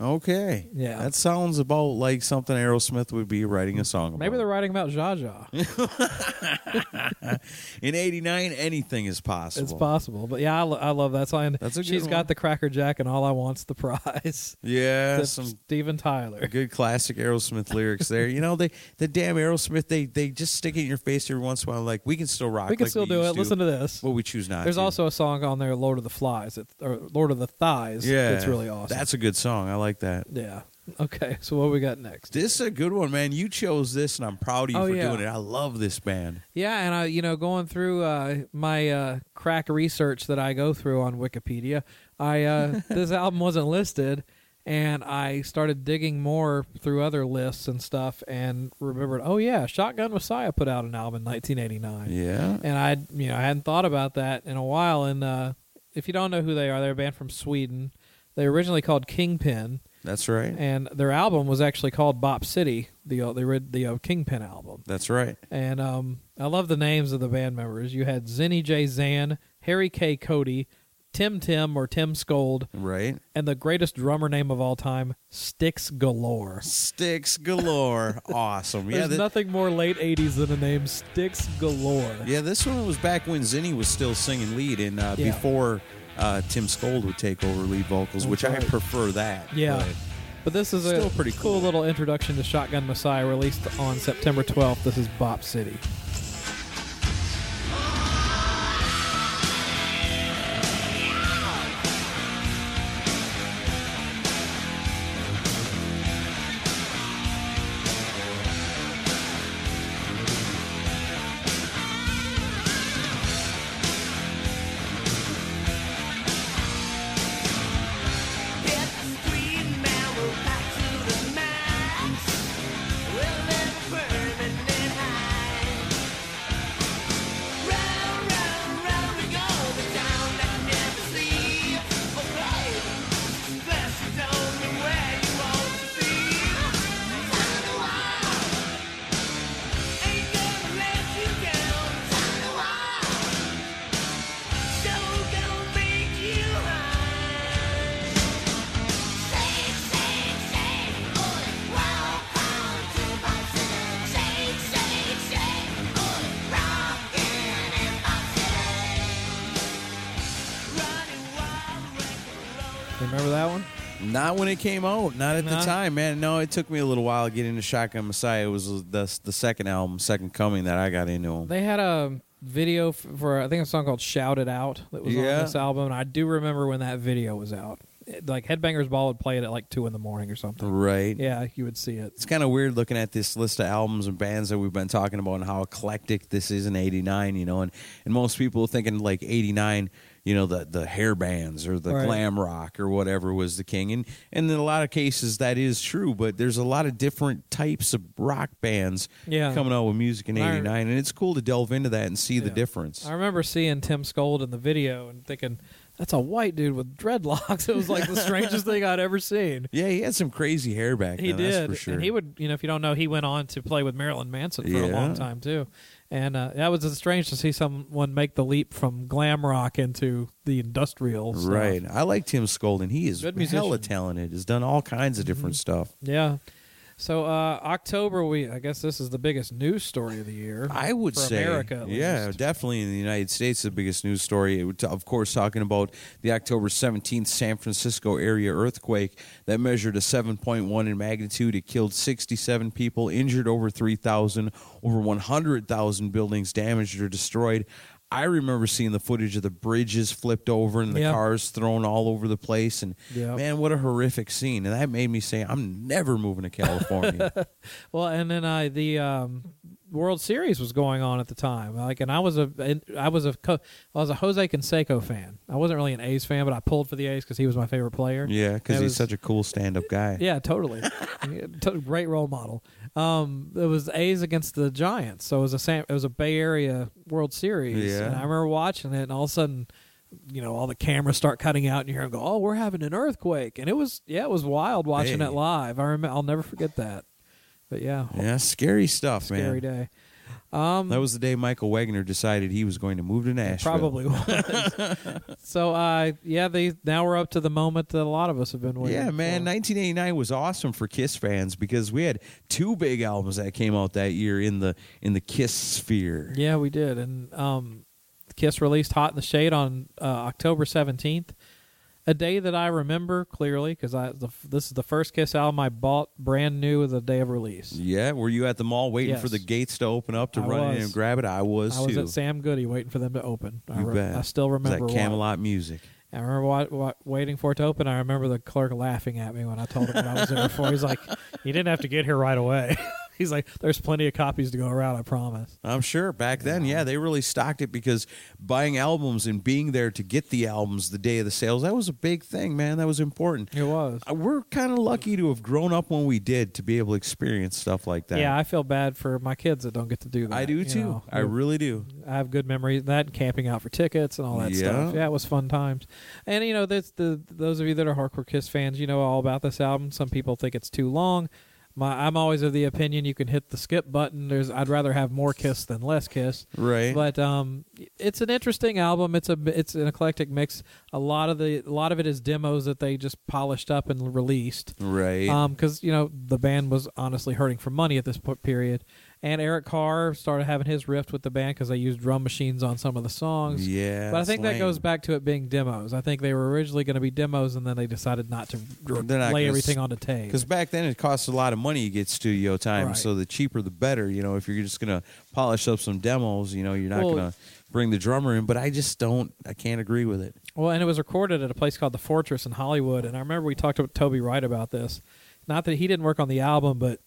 Okay. Yeah. That sounds about like something Aerosmith would be writing a song about. Maybe they're writing about Zsa Zsa. [LAUGHS] In 89, anything is possible. It's possible, but yeah, I, lo- I love that song. That's a good She's one. got the Cracker Jack, and all I want's the prize. [LAUGHS] Yeah, some Steven Tyler. good classic Aerosmith lyrics there. You know, they the damn Aerosmith, they they just stick it in your face every once in a while. Like we can still rock. We can like still do used it. Listen to this. But we choose not. There's to. also a song on there, "Lord of the Flies," or "Lord of the Thighs." yeah, it's really awesome. That's a good song. I like that. yeah. Okay, so what we got next? This is a good one, man. You chose this, and I'm proud of you Oh, for yeah. doing it. I love this band. Yeah, and I, you know, going through uh, my uh, crack research that I go through on Wikipedia, I uh, [LAUGHS] this album wasn't listed, and I started digging more through other lists and stuff, and remembered, oh yeah, Shotgun Messiah put out an album in 1989. Yeah. and I, you know, I hadn't thought about that in a while. And uh, if you don't know who they are, they're a band from Sweden. They were originally called Kingpin, That's right. and their album was actually called Bop City, the uh, the ori- the uh, Kingpin album. That's right. And um, I love the names of the band members. You had Zinny J. Zan, Harry K. Cody, Tim Tim or Tim Skold, Right. and the greatest drummer name of all time, Sticks Galore. Sticks galore. [LAUGHS] awesome. Yeah. There's nothing more late 80s than a name Sticks Galore. yeah. This one was back when Zinny was still singing lead, and uh, Yeah. before uh, Tim Skold would take over lead vocals, which I prefer that. Yeah. but- But this is Still a pretty cool cool. little introduction to Shotgun Messiah released on September 12th. This is Bop City. Not when it came out. Not at the time, man. No, it took me a little while to get into Shotgun Messiah. It was the the second album, Second Coming, that I got into 'em. They had a video f- for, I think, a song called Shout It Out that was Yeah. on this album. And I do remember when that video was out. It- like Headbangers Ball would play it at like 2 in the morning or something. Right. Yeah, you would see it. It's kind of weird looking at this list of albums and bands that we've been talking about and how eclectic this is in '89. You know, and and most people thinking like '89. You know the the hair bands or the Right. glam rock or whatever was the king, and and in a lot of cases that is true. But there's a lot of different types of rock bands Yeah. coming out with music in I- '89, and it's cool to delve into that and see the difference. I remember seeing Tim Skold in the video and thinking, that's a white dude with dreadlocks. [LAUGHS] It was like the strangest thing I'd ever seen. [LAUGHS] Yeah, he had some crazy hair back He then. That's did, for sure. and he would. You know, if you don't know, he went on to play with Marilyn Manson for a long time too, and uh, that was strange to see someone make the leap from glam rock into the industrial. stuff. Right. I like Tim Scolding. He is hella talented. Has done all kinds of different stuff. Yeah. So uh, October, we I guess this is the biggest news story of the year. I would for say, America. At yeah, least. definitely in the United States, the biggest news story. Would, of course, talking about the October seventeenth San Francisco area earthquake that measured a seven point one in magnitude. It killed sixty seven people, injured over three thousand, over one hundred thousand buildings damaged or destroyed. I remember seeing the footage of the bridges flipped over and the Yeah. cars thrown all over the place, and Yeah. man, what a horrific scene! And that made me say, I'm never moving to California. [LAUGHS] Well, and then I the um, World Series was going on at the time. Like, and I was a I was a I was a Jose Canseco fan. I wasn't really an A's fan, but I pulled for the A's because he was my favorite player. yeah, because he's was- such a cool stand-up guy. Yeah, totally. [LAUGHS] Great role model. Um, it was A's against the Giants, so it was a Sam, it was a Bay Area World Series. Yeah. And I remember watching it, and all of a sudden, you know, all the cameras start cutting out, and you hear them go, "Oh, we're having an earthquake," and it was yeah, it was wild watching Hey. it live. I remember, I'll never forget that. But yeah, Yeah, scary stuff, scary man. Scary day. Um, That was the day Michael Wagener decided he was going to move to Nashville. Probably was. [LAUGHS] so, uh, yeah, they now we're up to the moment that a lot of us have been waiting. Yeah, man, for. 1989 was awesome for Kiss fans because we had two big albums that came out that year in the in the Kiss sphere. Yeah, we did, and um, Kiss released "Hot in the Shade" on uh, October seventeenth, a day that I remember clearly because I the, this is the first Kiss album I bought brand new the day of release. Yeah, were you at the mall waiting for the gates to open up to I run in and grab it? I was I was at Sam Goody waiting for them to open. I, you re- bet. I still remember that why. Camelot music. I remember wa wa waiting for it to open. I remember the clerk laughing at me when I told him what I was there for. He's like, "You didn't have to get here right away." [LAUGHS] He's like, "There's plenty of copies to go around. I promise." I'm sure back then, yeah, they really stocked it because buying albums and being there to get the albums the day of the sales, that was a big thing, man. That was important. It was. Uh, We're kind of lucky to have grown up when we did to be able to experience stuff like that. Yeah, I feel bad for my kids that don't get to do that. I do too. know. I really do. I have good memories of that and camping out for tickets and all that Yeah. stuff. Yeah, it was fun times. And you know, that's the those of you that are hardcore Kiss fans, you know all about this album. Some people think it's too long. My, I'm always of the opinion you can hit the skip button. There's I'd rather have more Kiss than less Kiss. Right. But um, it's an interesting album. It's a it's an eclectic mix. A lot of the a lot of it is demos that they just polished up and released. Right. Um, because you know the band was honestly hurting for money at this period, and Eric Carr started having his rift with the band because they used drum machines on some of the songs. Yeah, but I think that lame. goes back to it being demos. I think they were originally going to be demos, and then they decided not to r- They're not lay gonna everything s- onto tape. Because back then it costs a lot of money to get studio time, Right. so the cheaper the better. You know, if you're just gonna polish up some demos, you know, you're not Well- gonna bring the drummer in. But I just don't. I can't agree with it. Well, and it was recorded at a place called the Fortress in Hollywood, and I remember we talked to Toby Wright about this. Not that he didn't work on the album, but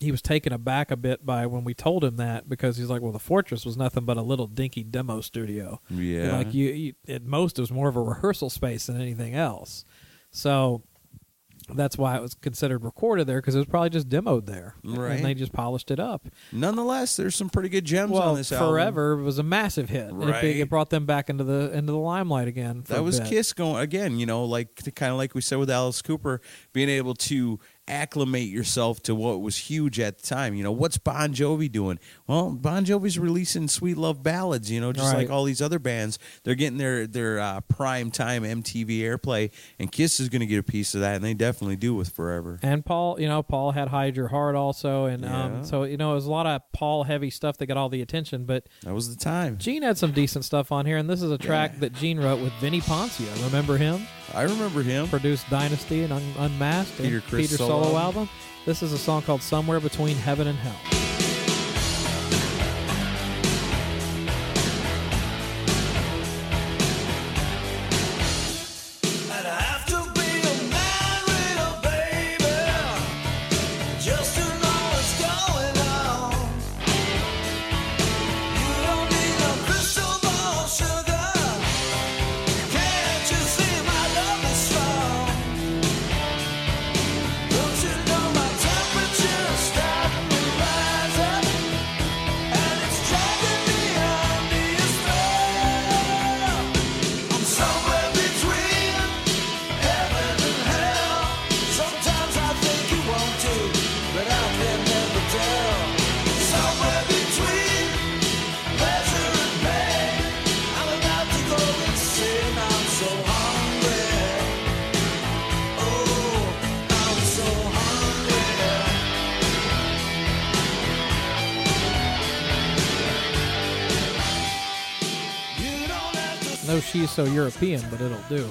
he was taken aback a bit by when we told him that because he's like, "Well, the Fortress was nothing but a little dinky demo studio. Yeah. like you, you at most it was more of a rehearsal space than anything else." So that's why it was considered recorded there because it was probably just demoed there, Right. And they just polished it up. Nonetheless, there's some pretty good gems well, on this album. forever was a massive hit. It- Right. It, brought them back into the into the limelight again. for That was. Kiss going again, you know, like kind of like we said with Alice Cooper, being able to acclimate yourself to what was huge at the time. You know, what's Bon Jovi doing? Well, Bon Jovi's releasing sweet love ballads. You know, just Right. like all these other bands, they're getting their their uh, prime time MTV airplay, and Kiss is going to get a piece of that, and they definitely do with Forever. And Paul, you know, Paul had Hide Your Heart also, and Yeah. um, so you know, it was a lot of Paul heavy stuff that got all the attention. But That was the time. Gene had some decent stuff on here, and this is a track that Gene wrote with Vinnie Poncia. Remember him? I remember him. Produced Dynasty and Un- Unmasked, Peter Criss Peter solo solo album. This is a song called Somewhere Between Heaven and Hell. So European, but it'll do.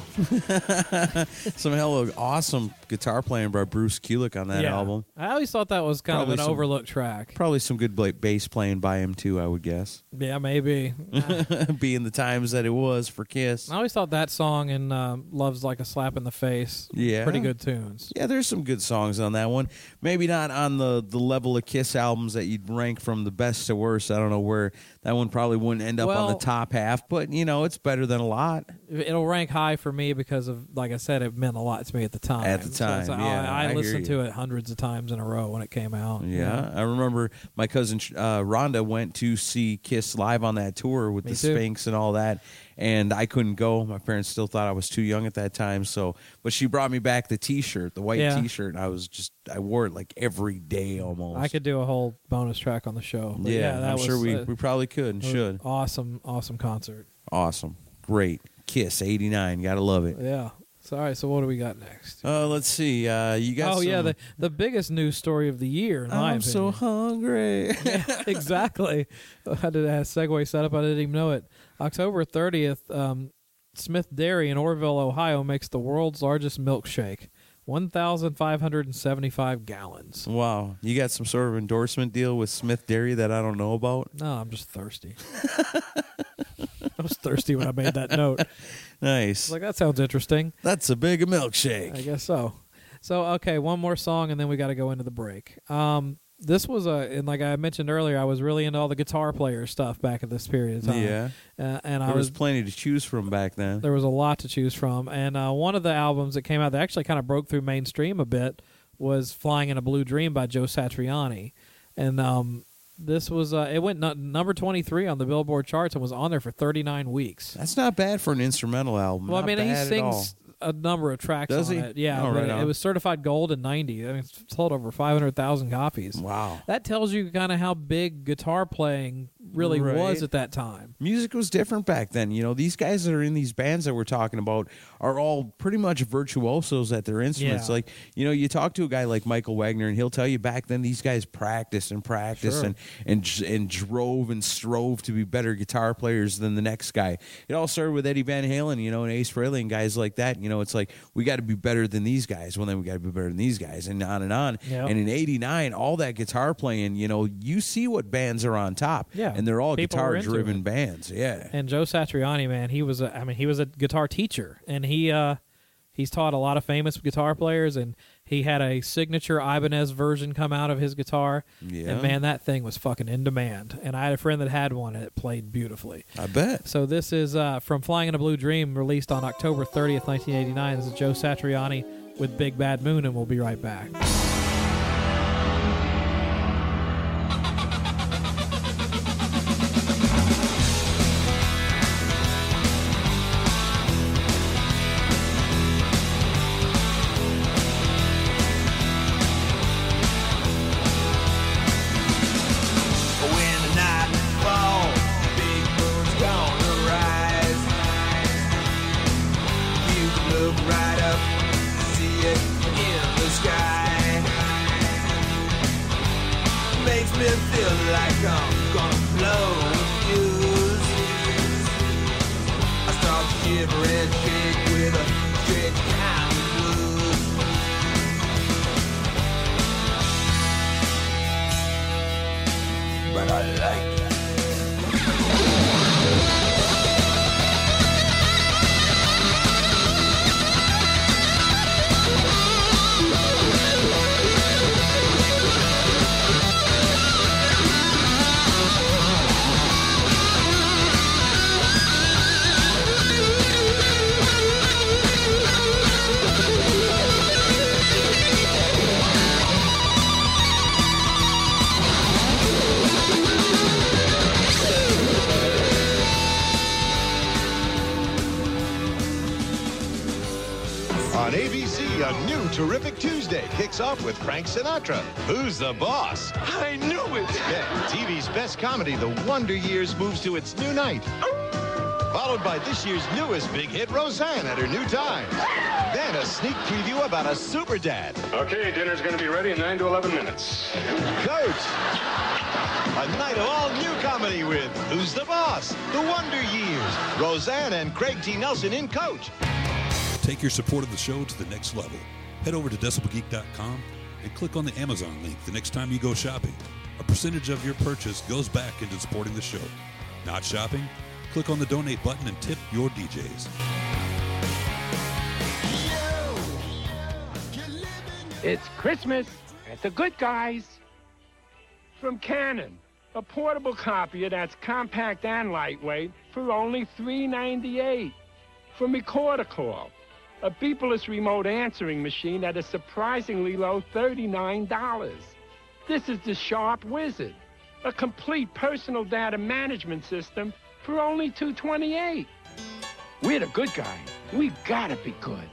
[LAUGHS] Some hell of awesome guitar playing by Bruce Kulick on that Yeah. album. I always thought that was kind Probably of an some- overlooked track. Probably some good bla- bass playing by him too. I would guess. Yeah, maybe. [LAUGHS] being the times that it was for Kiss. I always thought that song and um, "Love's Like a Slap in the Face." Yeah. pretty good tunes. Yeah, there's some good songs on that one. Maybe not on the the level of Kiss albums that you'd rank from the best to worst. I don't know where that one probably wouldn't end up on the top half, but you know, it's better than a lot. It'll rank high for me because of, like I said, it meant a lot to me at the time. At the So time, like, yeah, I, I hear listened to it hundreds of times in a row when it came out. Yeah, I remember my cousin uh, Rhonda went to see Kiss live on that tour with Me the too. Sphinx and all that, and I couldn't go. My parents still thought I was too young at that time, so but she brought me back the T-shirt, the white Yeah. T-shirt. And I was just I wore it like every day almost. I could do a whole bonus track on the show. Yeah, yeah, that I'm was, sure we, uh, we probably could and should. Awesome, awesome concert. Awesome, great Kiss '89. Gotta love it. Yeah. So, all right. So what do we got next? Uh, let's see. Uh, you got? oh yeah, the the biggest news story of the year. In my I'm so hungry. [LAUGHS] [LAUGHS] Yeah, exactly. I did a segue set up. I didn't even know it. October 30th, um, Smith Dairy in Orrville, Ohio, makes the world's largest milkshake, 1,575 gallons. wow, you got some sort of endorsement deal with Smith Dairy that I don't know about. No, I'm just thirsty. [LAUGHS] I was thirsty when I made that note. Nice. Like that sounds interesting. That's a big milkshake. I guess so. So okay, one more song and then we got to go into the break. Um, this was a and like I mentioned earlier, I was really into all the guitar player stuff back at this period of time. Yeah. uh, and I There was was plenty to choose from back then. there was a lot to choose from, and uh, one of the albums that came out that actually kind of broke through mainstream a bit was "Flying in a Blue Dream" by Joe Satriani, and um, this was uh, it went nu- number twenty three on the Billboard charts and was on there for thirty nine weeks. That's not bad for an instrumental album. Well, I mean, he sings a number of tracks Does on he? it. Yeah, Oh, but right it, on. was certified gold in '90. I mean, it's sold over 500,000 copies. Wow. That tells you kind of how big guitar playing really Right. was at that time. Music was different back then. You know, these guys that are in these bands that we're talking about are all pretty much virtuosos at their instruments. Yeah. Like, you know, you talk to a guy like Michael Wagener, and he'll tell you back then these guys practiced and practiced Sure. and and and drove and strove to be better guitar players than the next guy. It all started with Eddie Van Halen, you know, and Ace Frehley and guys like that. You know, it's like we got to be better than these guys. Well, then we got to be better than these guys, and on and on. Yep. And in '89, all that guitar playing, you know, you see what bands are on top. Yeah. And they're all People guitar driven bands. Yeah. And Joe Satriani, man, he was a, I mean, he was a guitar teacher, and he uh, he's taught a lot of famous guitar players, and he had a signature Ibanez version come out of his guitar. Yeah. And man, that thing was fucking in demand. And I had a friend that had one, and it played beautifully. I bet. So this is uh, from Flying in a Blue Dream, released on October 30th, 1989. This is Joe Satriani with Big Bad Moon, and we'll be right back. With Frank Sinatra. Who's the boss? I knew it! Then, TV's best comedy, The Wonder Years, moves to its new night. Followed by this year's newest big hit, Roseanne, at her new time. Then a sneak preview about a super dad. Okay, dinner's gonna be ready in 9 to 11 minutes. Coach! A night of all new comedy with Who's the Boss? The Wonder Years. Roseanne and Craig T. Nelson in Coach. Take your support of the show to the next level. Head over to decibelgeek.com and click on the Amazon link the next time you go shopping. A percentage of your purchase goes back into supporting the show. Not shopping? Click on the donate button and tip your DJs. It's Christmas at the Good Guys from Canon. A portable copier that's compact and lightweight for only $3.98. From Record-a-Call, a beepless remote answering machine at a surprisingly low $39. This is the Sharp Wizard, a complete personal data management system for only 228. We're the good guys. We gotta be good.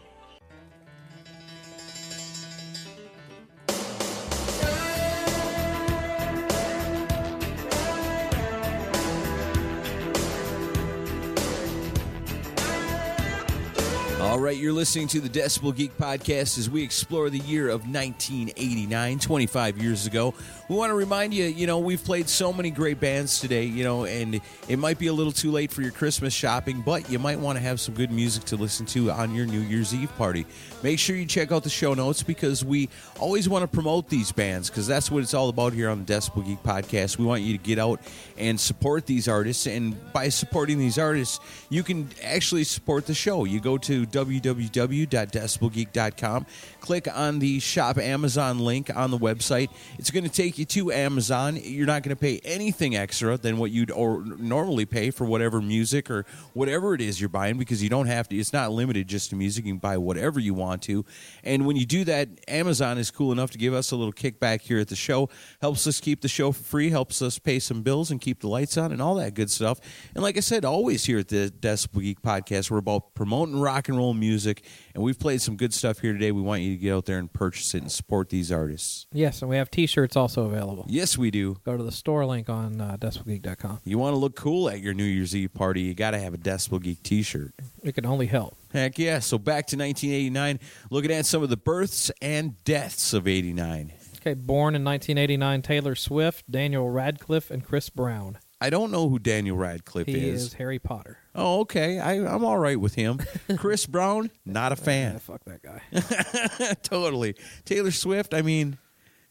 All right, you're listening to the Decibel Geek Podcast as we explore the year of 1989, 25 years ago. We want to remind you, you know, we've played so many great bands today, you know, and it might be a little too late for your Christmas shopping, but you might want to have some good music to listen to on your New Year's Eve party. Make sure you check out the show notes because we always want to promote these bands because that's what it's all about here on the Decibel Geek Podcast. We want you to get out and support these artists, and by supporting these artists, you can actually support the show. You go to www.decibelgeek.com, click on the Shop Amazon link on the website. It's going to take you to Amazon. You're not going to pay anything extra than what you'd or normally pay for whatever music or whatever it is you're buying because you don't have to. It's not limited just to music. You can buy whatever you want to. And when you do that, Amazon is cool enough to give us a little kickback here at the show. Helps us keep the show free, helps us pay some bills and keep the lights on and all that good stuff. And like I said, always here at the Decibel Geek Podcast, we're about promoting rock and roll music. And we've played some good stuff here today. We want you to get out there and purchase it and support these artists. Yes, and we have T-shirts also available. Yes, we do. Go to the store link on uh, decibelgeek.com. You want to look cool at your New Year's Eve party, you got to have a Decibel Geek t shirt. It can only help. Heck yeah. So back to 1989, looking at some of the births and deaths of 89. Okay, born in 1989, Taylor Swift, Daniel Radcliffe, and Chris Brown. I don't know who Daniel Radcliffe He is. is Harry Potter. Oh, okay. I, I'm all right with him. [LAUGHS] Chris Brown, not a fan. Yeah, fuck that guy. [LAUGHS] totally. Taylor Swift, I mean,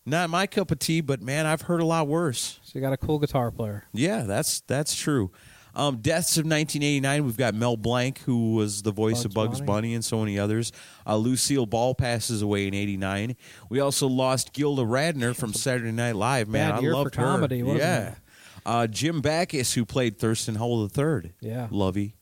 not my cup of tea, but man, I've heard a lot worse. She got a cool guitar player. Yeah, that's that's true. Um, deaths of 1989. We've got Mel Blanc, who was the voice of Bugs Bugs Bunny. Bunny. and so many others. Uh, Lucille Ball passes away in '89. We also lost Gilda Radner from Saturday Night Live. Man, Bad I loved her. comedy, yeah. it? Uh, Jim Backus, who played Thurston Howell III. Yeah. Lovey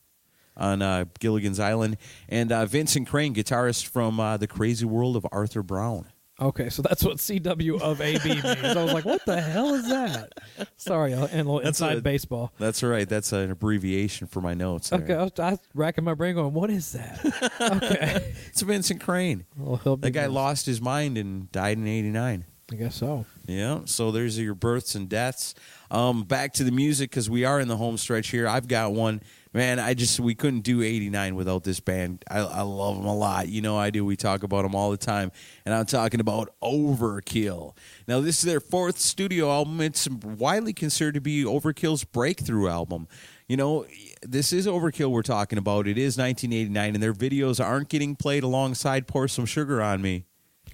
on uh, Gilligan's Island, and uh, Vincent Crane, guitarist from uh, The Crazy World of Arthur Brown. Okay, so that's what CW of AB means. I was like, what the hell is that? Sorry, That's inside a- baseball. That's right. That's an abbreviation for my notes. there. Okay, I was, I was racking my brain going, what is that? okay. [LAUGHS] It's Vincent Crane. Well, he'll be That guy missed. lost his mind and died in '89. I guess so. Yeah, so there's your births and deaths. Um, back to the music because we are in the home stretch here. I've got one. Man, I just we couldn't do '89 without this band. I, I love them a lot. You know I do. We talk about them all the time, and I'm talking about Overkill. Now this is their fourth studio album. It's widely considered to be Overkill's breakthrough album. You know, this is Overkill we're talking about. It is 1989, and their videos aren't getting played alongside "Pour Some Sugar on Me."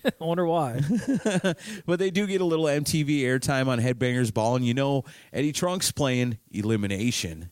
[LAUGHS] I wonder why. [LAUGHS] but they do get a little MTV airtime on Headbangers Ball, and you know Eddie Trunk's playing Elimination.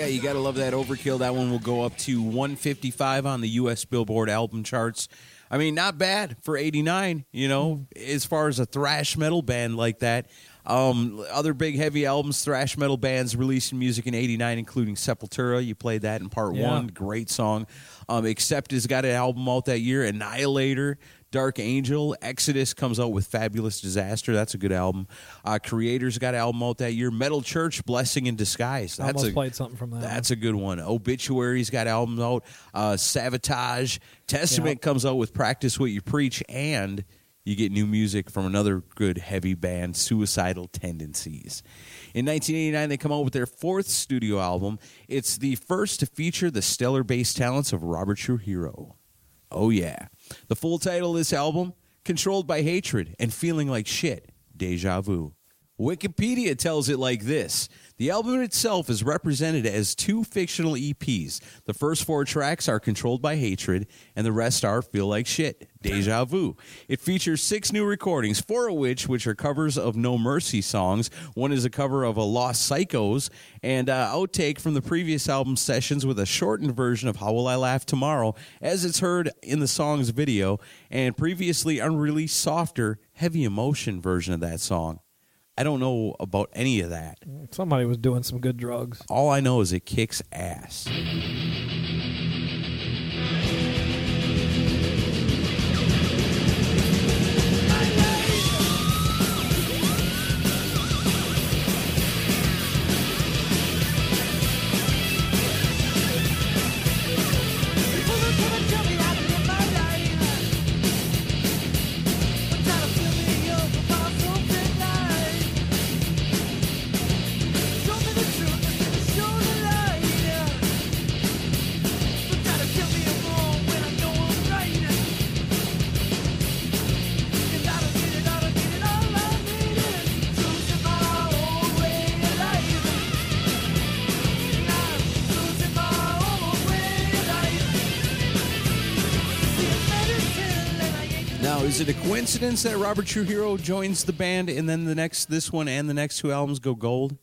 Yeah, you got to love that Overkill. That one will go up to 155 on the U.S. Billboard album charts. I mean, not bad for 89, you know, as far as a thrash metal band like that. Um, other big heavy albums, thrash metal bands releasing music in 89, including Sepultura. You played that in part Yeah. one. Great song. Um, Accept has got an album out that year. Annihilator, Dark Angel. Exodus comes out with Fabulous Disaster. That's a good album. Uh, Kreator's got an album out that year. Metal Church, Blessing in Disguise. I That's almost a, played something from that. That's a good one. Obituary's got albums out. Uh, Savatage. Testament comes out with Practice What You Preach. And you get new music from another good heavy band, Suicidal Tendencies. In 1989, they come out with their fourth studio album. It's the first to feature the stellar bass talents of Robert Trujillo. Oh, yeah. The full title of this album Controlled by Hatred and Feeling Like Shit, Deja Vu. Wikipedia tells it like this The album itself is represented as two fictional EPs. The first four tracks are Controlled by Hatred, and the rest are Feel Like Shit, Deja Vu. It features six new recordings, four of which which are covers of No Mercy songs. One is a cover of a Los Cycos, and uh, outtake from the previous album sessions with a shortened version of How Will I Laugh Tomorrow, as it's heard in the song's video, and previously unreleased softer, heavy emotion version of that song. I don't know about any of that. Somebody was doing some good drugs. All I know is it kicks ass. Coincidence that Robert Trujillo joins the band and then the next, this one and the next two albums go gold?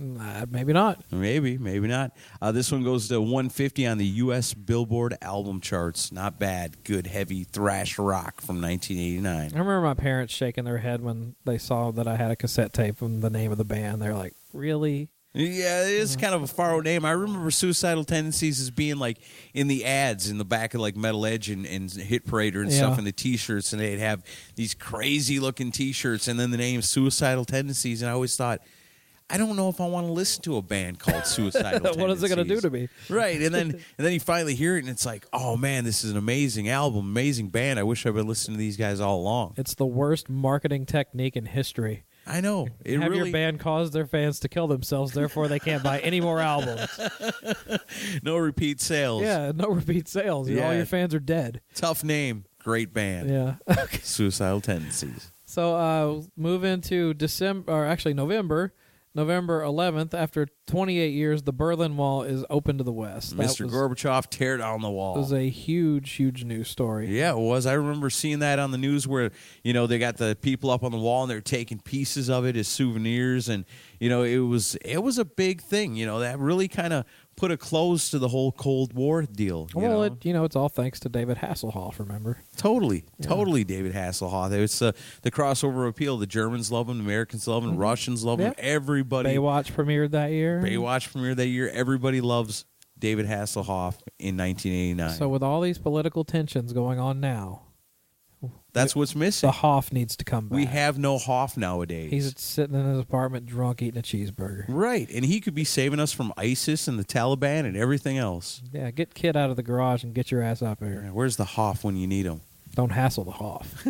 Uh, maybe not. Maybe, maybe not. Uh, this one goes to 150 on the U.S. Billboard album charts. Not bad. Good, heavy thrash rock from 1989. I remember my parents shaking their head when they saw that I had a cassette tape from the name of the band. They're like, "Really?" Yeah, it is mm-hmm. kind of a far name. I remember Suicidal Tendencies as being like in the ads in the back of like Metal Edge and, and Hit Parader and stuff Yeah. in the T-shirts, and they'd have these crazy looking T-shirts, and then the name Suicidal Tendencies, and I always thought. I don't know if I want to listen to a band called [LAUGHS] Suicidal Tendencies. What is it gonna do to me? Right, and then [LAUGHS] and then you finally hear it, and it's like, oh man, this is an amazing album, amazing band. I wish I'd been listening to these guys all along. It's the worst marketing technique in history. I know. It Have really your band cause their fans to kill themselves, therefore they can't buy any more albums. [LAUGHS] no repeat sales. Yeah, no repeat sales. Know, All your fans are dead. Tough name, great band. Yeah. [LAUGHS] Suicidal Tendencies. So uh, move into December, or actually November, November 11th. After 28 years, the Berlin Wall is open to the west. That Mr. was, Gorbachev tear down the wall. was a huge, huge news story. Yeah, it was. I remember seeing that on the news where, you know, they got the people up on the wall and they're taking pieces of it as souvenirs and you know, it was it was a big thing, you know, that really kind of put a close to the whole Cold War deal. you Well, know? it you know it's all thanks to David Hasselhoff. Remember? Totally, totally, David Hasselhoff. It's the the crossover appeal. The Germans love him, Americans love him, Russians love him. Mm-hmm. Yeah. Everybody. Baywatch premiered that year. Baywatch premiered that year. Everybody loves David Hasselhoff in 1989. So with all these political tensions going on now, That's what's missing. the Hoff needs to come back. We have no Hoff nowadays. He's sitting in his apartment drunk eating a cheeseburger. right, and he could be saving us from ISIS and the Taliban and everything else. Yeah, get kid out of the garage and get your ass up here. Where's the Hoff when you need him? Don't hassle the Hoff.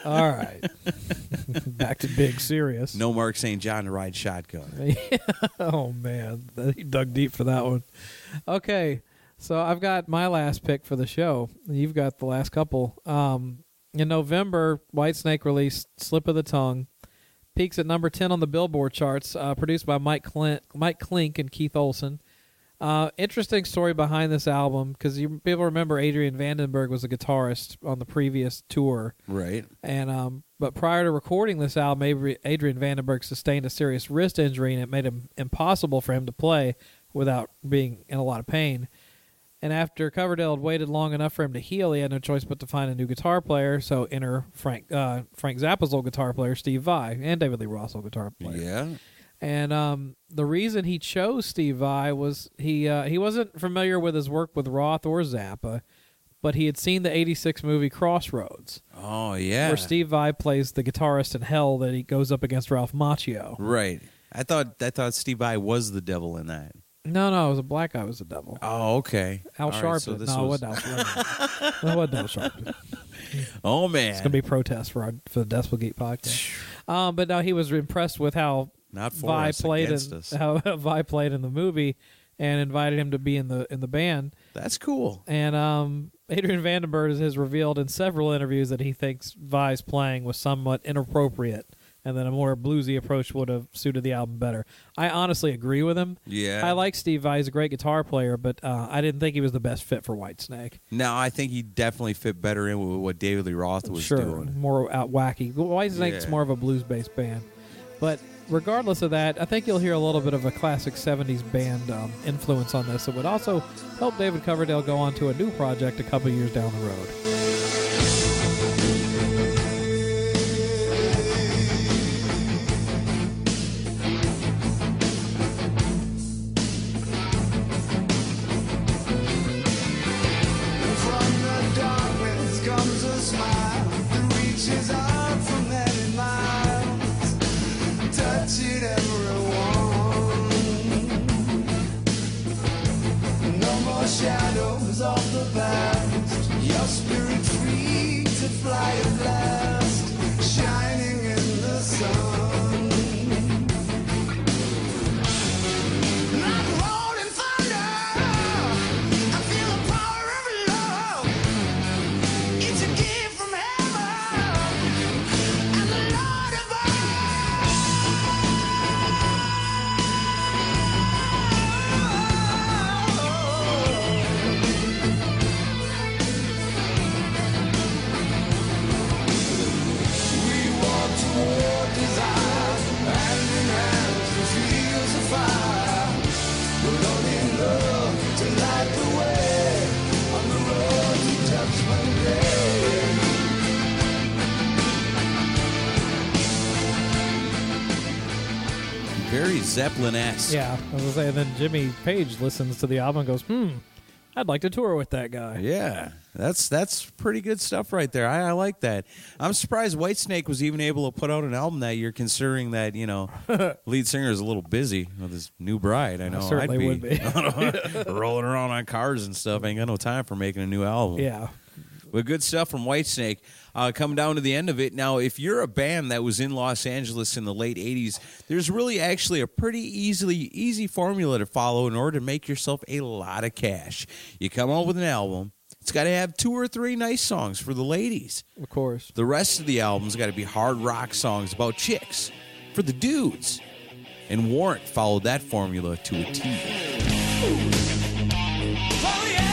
[LAUGHS] all right. [LAUGHS] Back to big serious. No Mark St. John to ride shotgun. [LAUGHS] oh man, he dug deep for that one. Okay, so I've got my last pick for the show. You've got the last couple. Um, in November, Whitesnake released "Slip of the Tongue." Peaks at number ten on the Billboard charts. Uh, produced by Mike Clint, Mike Clink, and Keith Olsen. Uh, interesting story behind this album because you people remember Adrian Vandenberg was a guitarist on the previous tour. Right. And um, but prior to recording this album, Adrian Vandenberg sustained a serious wrist injury, and it made it impossible for him to play without being in a lot of pain. And after Coverdale had waited long enough for him to heal, he had no choice but to find a new guitar player. So enter Frank uh, Frank Zappa's old guitar player, Steve Vai, and David Lee Roth's old guitar player. Yeah. And um, the reason he chose Steve Vai was he uh, he wasn't familiar with his work with Roth or Zappa, but he had seen the '86 movie Crossroads, Oh yeah. where Steve Vai plays the guitarist in Hell that he goes up against Ralph Macchio. Right. I thought I thought Steve Vai was the devil in that. No, no, it was a black guy it was the devil. Oh, okay. Al All right, Sharpton. so this no, was- it wasn't Al Sharpton. [LAUGHS] it wasn't Al Sharpton. [LAUGHS] Oh man. It's gonna be protest for our, for the Decibel Geek podcast. [SIGHS] Um, but no, he was impressed with how Not for Vai us, played against in, us. [LAUGHS] how Vai played in the movie, and invited him to be in the in the band. That's cool. And um, Adrian Vandenberg has revealed in several interviews that he thinks Vai's playing was somewhat inappropriate, and then a more bluesy approach would have suited the album better. I honestly agree with him. Yeah. I like Steve Vai; he's a great guitar player, but uh, I didn't think he was the best fit for Whitesnake. No, I think he definitely fit better in with what David Lee Roth was sure, doing. more out wacky. Whitesnake's Yeah. more of a blues-based band, but regardless of that, I think you'll hear a little bit of a classic '70s band um, influence on this. It would also help David Coverdale go on to a new project a couple years down the road. Very Zeppelin-esque. Yeah, I was gonna say. Then Jimmy Page listens to the album and goes, "Hmm, I'd like to tour with that guy." Yeah, that's that's pretty good stuff right there. I, I like that. I'm surprised Whitesnake was even able to put out an album that year, considering that you know [LAUGHS] lead singer is a little busy with his new bride. I know certainly I'd would be. [LAUGHS] rolling around on cars and stuff. Ain't got no time for making a new album. Yeah. But good stuff from Whitesnake. Uh, coming down to the end of it. Now, if you're a band that was in Los Angeles in the late 80s, there's really actually a pretty easily easy formula to follow in order to make yourself a lot of cash. You come out with an album. It's got to have two or three nice songs for the ladies. Of course. The rest of the album's got to be hard rock songs about chicks for the dudes. And Warrant followed that formula to a T. Let's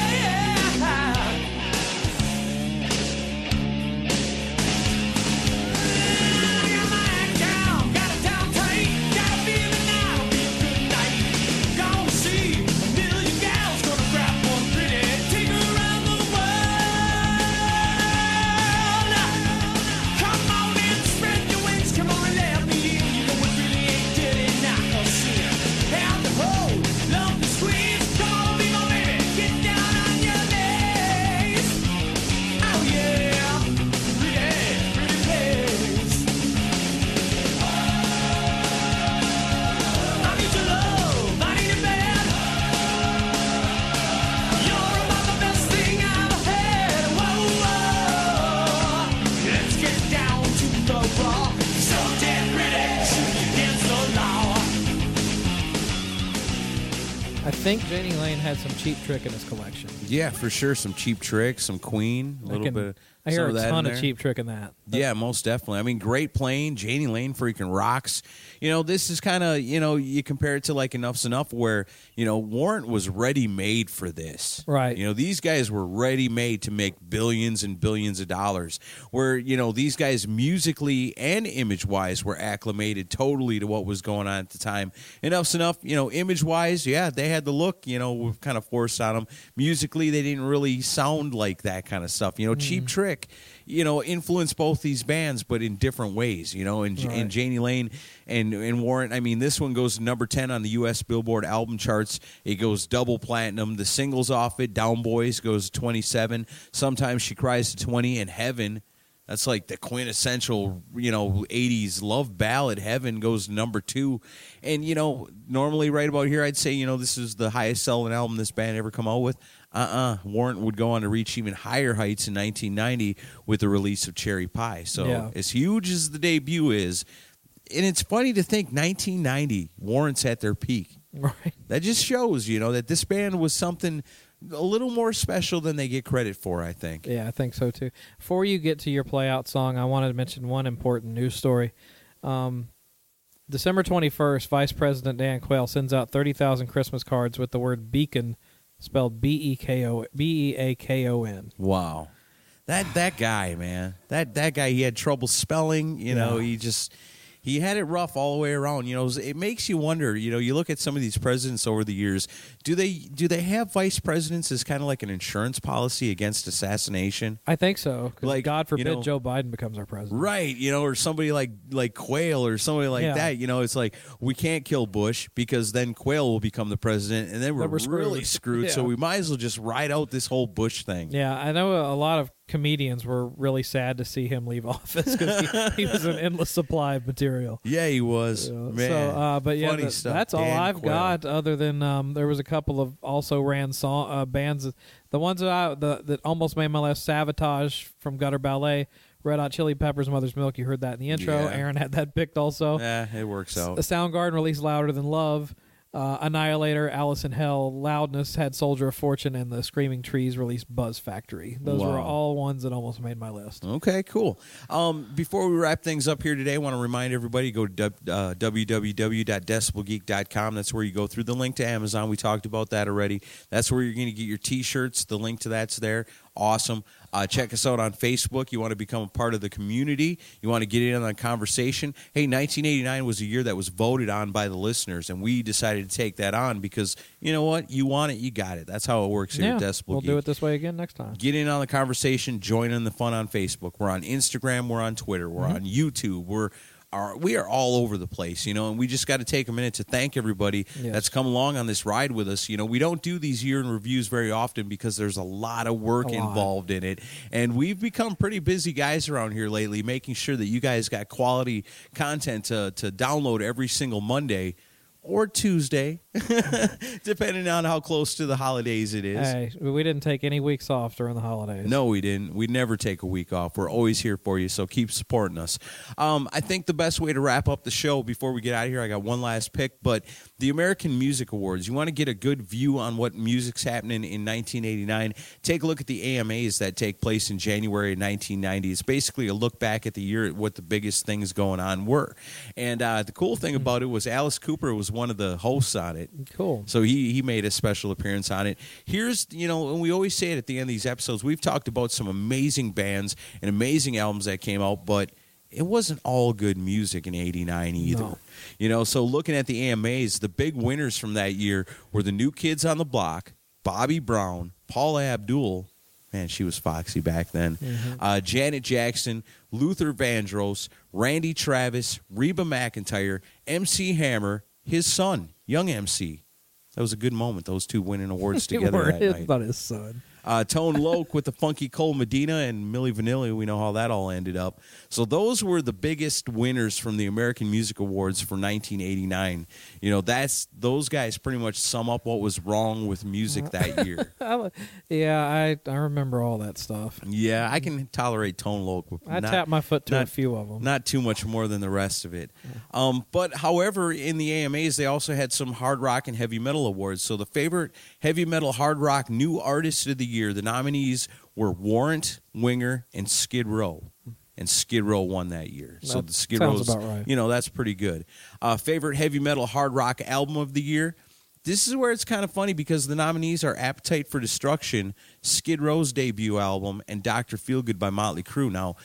think Jani Lane had some cheap trick in his collection. Yeah, for sure. Some cheap tricks, some Queen, a little can- bit. I hear a of ton in of cheap trick in that. Yeah, most definitely. I mean, great playing. Jani Lane freaking rocks. You know, this is kind of, you know, you compare it to like Enuff Z'Nuff where, you know, Warrant was ready made for this. Right. You know, these guys were ready made to make billions and billions of dollars. Where, you know, these guys musically and image wise were acclimated totally to what was going on at the time. Enuff Z'Nuff, you know, image wise, yeah, they had the look, you know, we've kind of forced on them. Musically, they didn't really sound like that kind of stuff. You know, Cheap mm. Trick, you know, influenced both these bands, but in different ways. You know, and, Right. and Jani Lane and and Warrant. I mean, this one goes to number ten on the U.S. Billboard album charts. It goes double platinum. The singles off it, Down Boys goes twenty seven. Sometimes she cries to twenty, and Heaven. That's like the quintessential, you know, 80s love ballad. Heaven goes number two. And, you know, normally right about here, I'd say, you know, this is the highest selling album this band ever come out with. Uh uh Warrant would go on to reach even higher heights in 1990 with the release of Cherry Pie. So, Yeah. as huge as the debut is, and it's funny to think 1990, Warrant's at their peak. Right. That just shows, you know, that this band was something a little more special than they get credit for, I think. Yeah, I think so too. Before you get to your play out song, I wanted to mention one important news story. Um, December 21st, Vice President Dan Quayle sends out 30,000 Christmas cards with the word beacon spelled B E K O B E A K O N. Wow. That that guy, man. That that guy he had trouble spelling, you know, Yeah. he just he had it rough all the way around. You know, it makes you wonder, you know, you look at some of these presidents over the years, do they do they have vice presidents as kind of like an insurance policy against assassination? I think so. Like, God you forbid know- Joe Biden becomes our president. Right, you know, or somebody like like Quayle or somebody like Yeah. that. You know, it's like we can't kill Bush because then Quayle will become the president, and then we're, Then we're screwed. really screwed. So [LAUGHS] Yeah. we might as well just ride out this whole Bush thing. Yeah, I know a lot of comedians were really sad to see him leave [LAUGHS] office because he, [LAUGHS] he was an endless supply of material. Yeah, he was. Man, So, uh, but yeah, funny th- stuff. that's all Dan I've Quayle. got. Other than um, there was a couple of also ran song uh, bands. The ones that I the, that almost made my list: Savatage from Gutter Ballet, Red Hot Chili Peppers, Mother's Milk. You heard that in the intro. Yeah. Aaron had that picked also. Yeah, it works out. The Soundgarden released Louder Than Love. Uh, Annihilator, Alice in Hell, Loudness had Soldier of Fortune, and the Screaming Trees released Buzz Factory. Those were all ones that almost made my list. Okay, cool. Um, before we wrap things up here today, I want to remind everybody go to uh, www.decibelgeek.com. That's where you go through the link to Amazon. We talked about that already. That's where you're going to get your T-shirts. The link to that's there. Awesome. Uh, check us out on Facebook. You want to become a part of the community. You want to get in on the conversation. Hey, 1989 was a year that was voted on by the listeners, and we decided to take that on because you know what? You want it, you got it. That's how it works here yeah, at Decibel we'll Geek. do it this way again next time. Get in on the conversation. Join in the fun on Facebook. We're on Instagram. We're on Twitter. We're Mm-hmm. on YouTube. We're are we are all over the place, you know, and we just got to take a minute to thank everybody Yes. that's come along on this ride with us. You know, we don't do these year in reviews very often because there's a lot of work lot. involved in it, and we've become pretty busy guys around here lately, making sure that you guys got quality content to to download every single Monday or Tuesday, [LAUGHS] depending on how close to the holidays it is. Hey, we didn't take any weeks off during the holidays. No, we didn't. We never take a week off. We're always here for you, so keep supporting us. Um, I think the best way to wrap up the show before we get out of here, I got one last pick, but the American Music Awards. You want to get a good view on what music's happening in 1989? Take a look at the AMAs that take place in January of 1990. It's basically a look back at the year at what the biggest things going on were. And uh, the cool thing about it was Alice Cooper was one of the hosts on it. Cool. So he he made a special appearance on it. Here's you know, and we always say it at the end of these episodes. We've talked about some amazing bands and amazing albums that came out, but it wasn't all good music in '89 either. No. You know, so looking at the AMAs, the big winners from that year were the New Kids on the Block, Bobby Brown, Paula Abdul. Man, she was foxy back then. Uh, Janet Jackson, Luther Vandross, Randy Travis, Reba McEntire, MC Hammer, his son, young MC. That was a good moment. Those two winning [LAUGHS] awards together that night. about his son. Uh, Tone Loc with the funky Cold Medina and Milli Vanilli. We know how that all ended up. So those were the biggest winners from the American Music Awards for 1989. You know, that's those guys pretty much sum up what was wrong with music that [LAUGHS] year. Yeah, I I remember all that stuff. yeah, I can tolerate Tone Loc. I not- tapped my foot to a few of them. Not too much more than the rest of it. Um, but however, in the AMAs, they also had some hard rock and heavy metal awards. So the favorite heavy metal hard rock new artist of the year, the nominees were Warrant, Winger, and Skid Row. And Skid Row won that year. So the Skid Row's, right. you know, that's pretty good. Uh, favorite heavy metal hard rock album of the year. This is where it's kind of funny because the nominees are Appetite for Destruction, Skid Row's debut album, and Dr. Feelgood by Motley Crue. Now,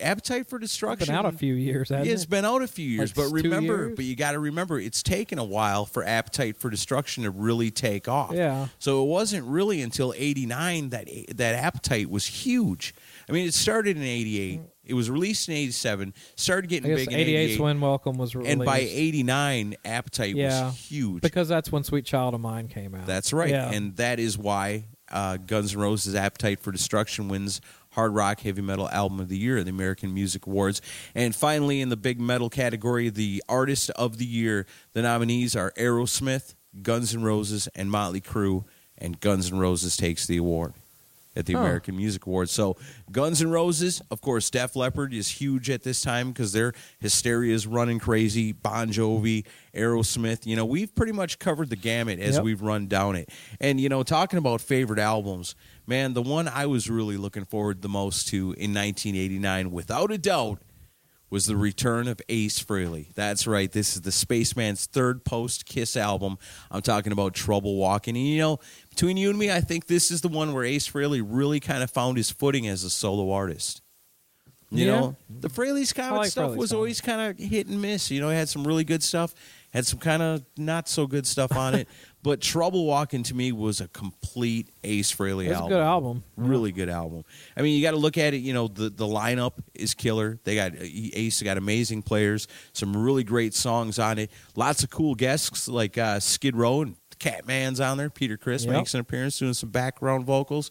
Appetite for Destruction. Been out a few years, hasn't it's it? been out a few years, Like but remember, but you got to remember, it's taken a while for Appetite for Destruction to really take off. Yeah. So it wasn't really until '89 that that Appetite was huge. I mean, it started in '88. It was released in '87. Started getting big in 88 '88. when Welcome was released. and by '89, Appetite yeah, was huge. because that's when Sweet Child of Mine came out. That's right, Yeah. and that is why uh, Guns N' Roses' "Appetite for Destruction" wins Hard Rock Heavy Metal Album of the Year at the American Music Awards. And finally, in the big metal category, the Artist of the Year, the nominees are Aerosmith, Guns N' Roses, and Motley Crue. And Guns N' Roses takes the award at the. American Music Awards. So Guns N' Roses, of course, Def Leppard is huge at this time because their hysteria is running crazy. Bon Jovi, Aerosmith, you know, we've pretty much covered the gamut as Yep. we've run down it. And you know, talking about favorite albums, man, the one I was really looking forward the most to in 1989, without a doubt, was the return of Ace Frehley. That's right. This is the Spaceman's third post Kiss album. I'm talking about Trouble Walking. And you know, between you and me, I think this is the one where Ace Frehley really kind of found his footing as a solo artist. You Yeah. know, the Frehley's I Comet like stuff Frehley's was always kind of hit and miss. You know, it had some really good stuff, had some kind of not so good stuff on it. [LAUGHS] But Trouble Walking to me was a complete Ace Frehley It's a good album. Really good album. I mean, you got to look at it. You know, the the lineup is killer. They got Ace got amazing players, some really great songs on it. Lots of cool guests like uh, Skid Row and Catman's on there. Peter Criss Yep. makes an appearance doing some background vocals.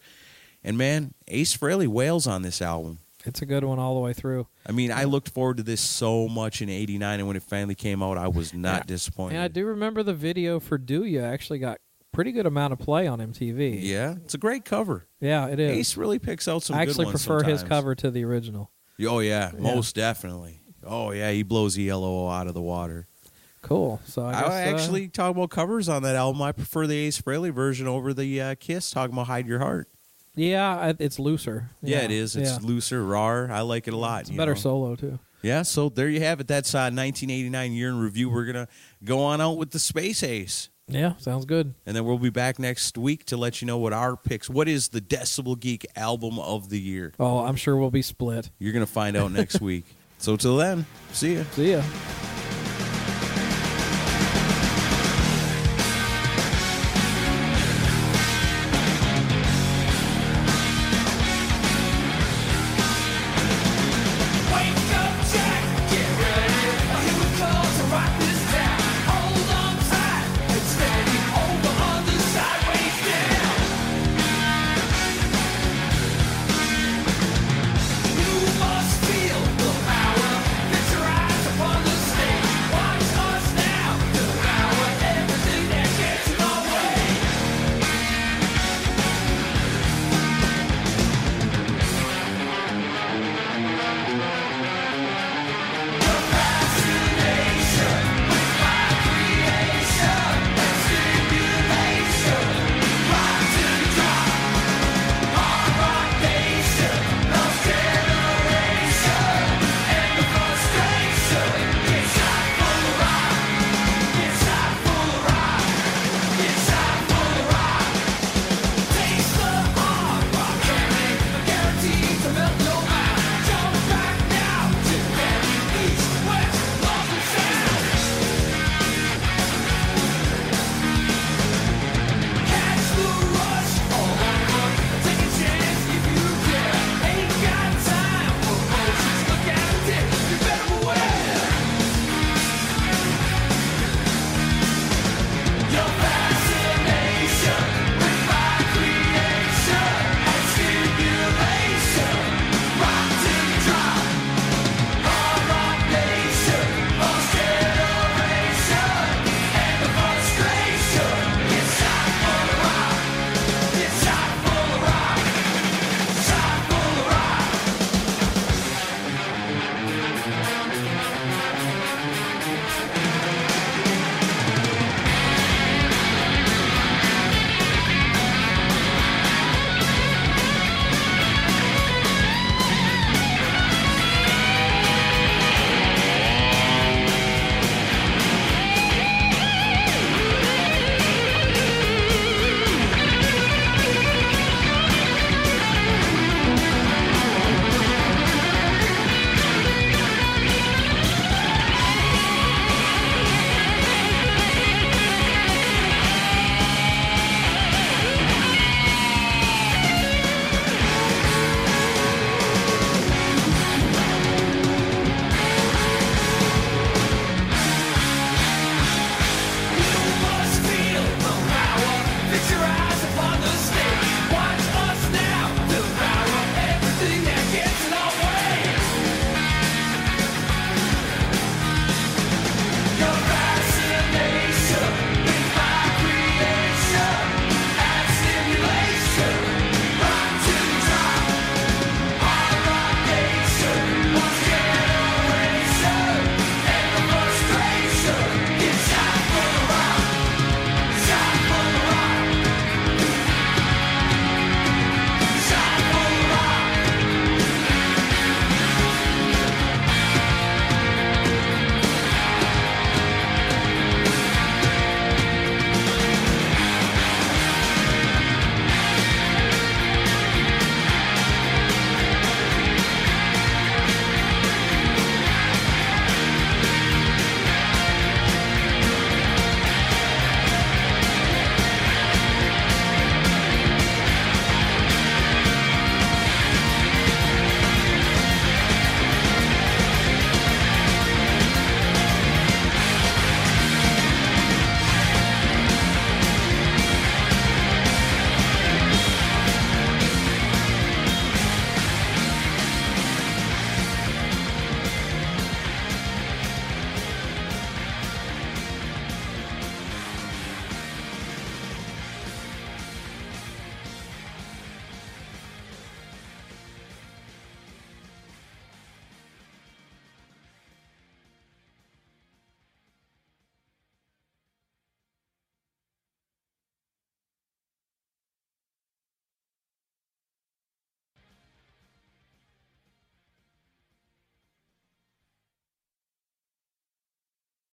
And man, Ace Frehley wails on this album. It's a good one all the way through. I mean, I looked forward to this so much in '89, and when it finally came out, I was not Yeah. disappointed. And I do remember the video for Do Ya actually got pretty good amount of play on MTV. yeah, it's a great cover. Yeah, it is. Ace really picks out some. I actually prefer his cover to the original. Oh yeah, Yeah. most definitely. Oh yeah, he blows the ELO out of the water. Cool. So I, I, guess, uh, actually talk about covers on that album. I prefer the Ace Frehley version over the uh, Kiss. Talking about "Hide Your Heart." Yeah, it's looser. Yeah, it is. It's yeah. looser, rawer. I like it a lot. It's better know? solo too. Yeah, so there you have it. That's uh, 1989 year in review. We're gonna go on out with the Space Ace. Yeah, sounds good. And then we'll be back next week to let you know what our picks. What is the Decibel Geek album of the year? Oh, I'm sure we'll be split. You're going to find out next [LAUGHS] week. So till then, see ya. See ya.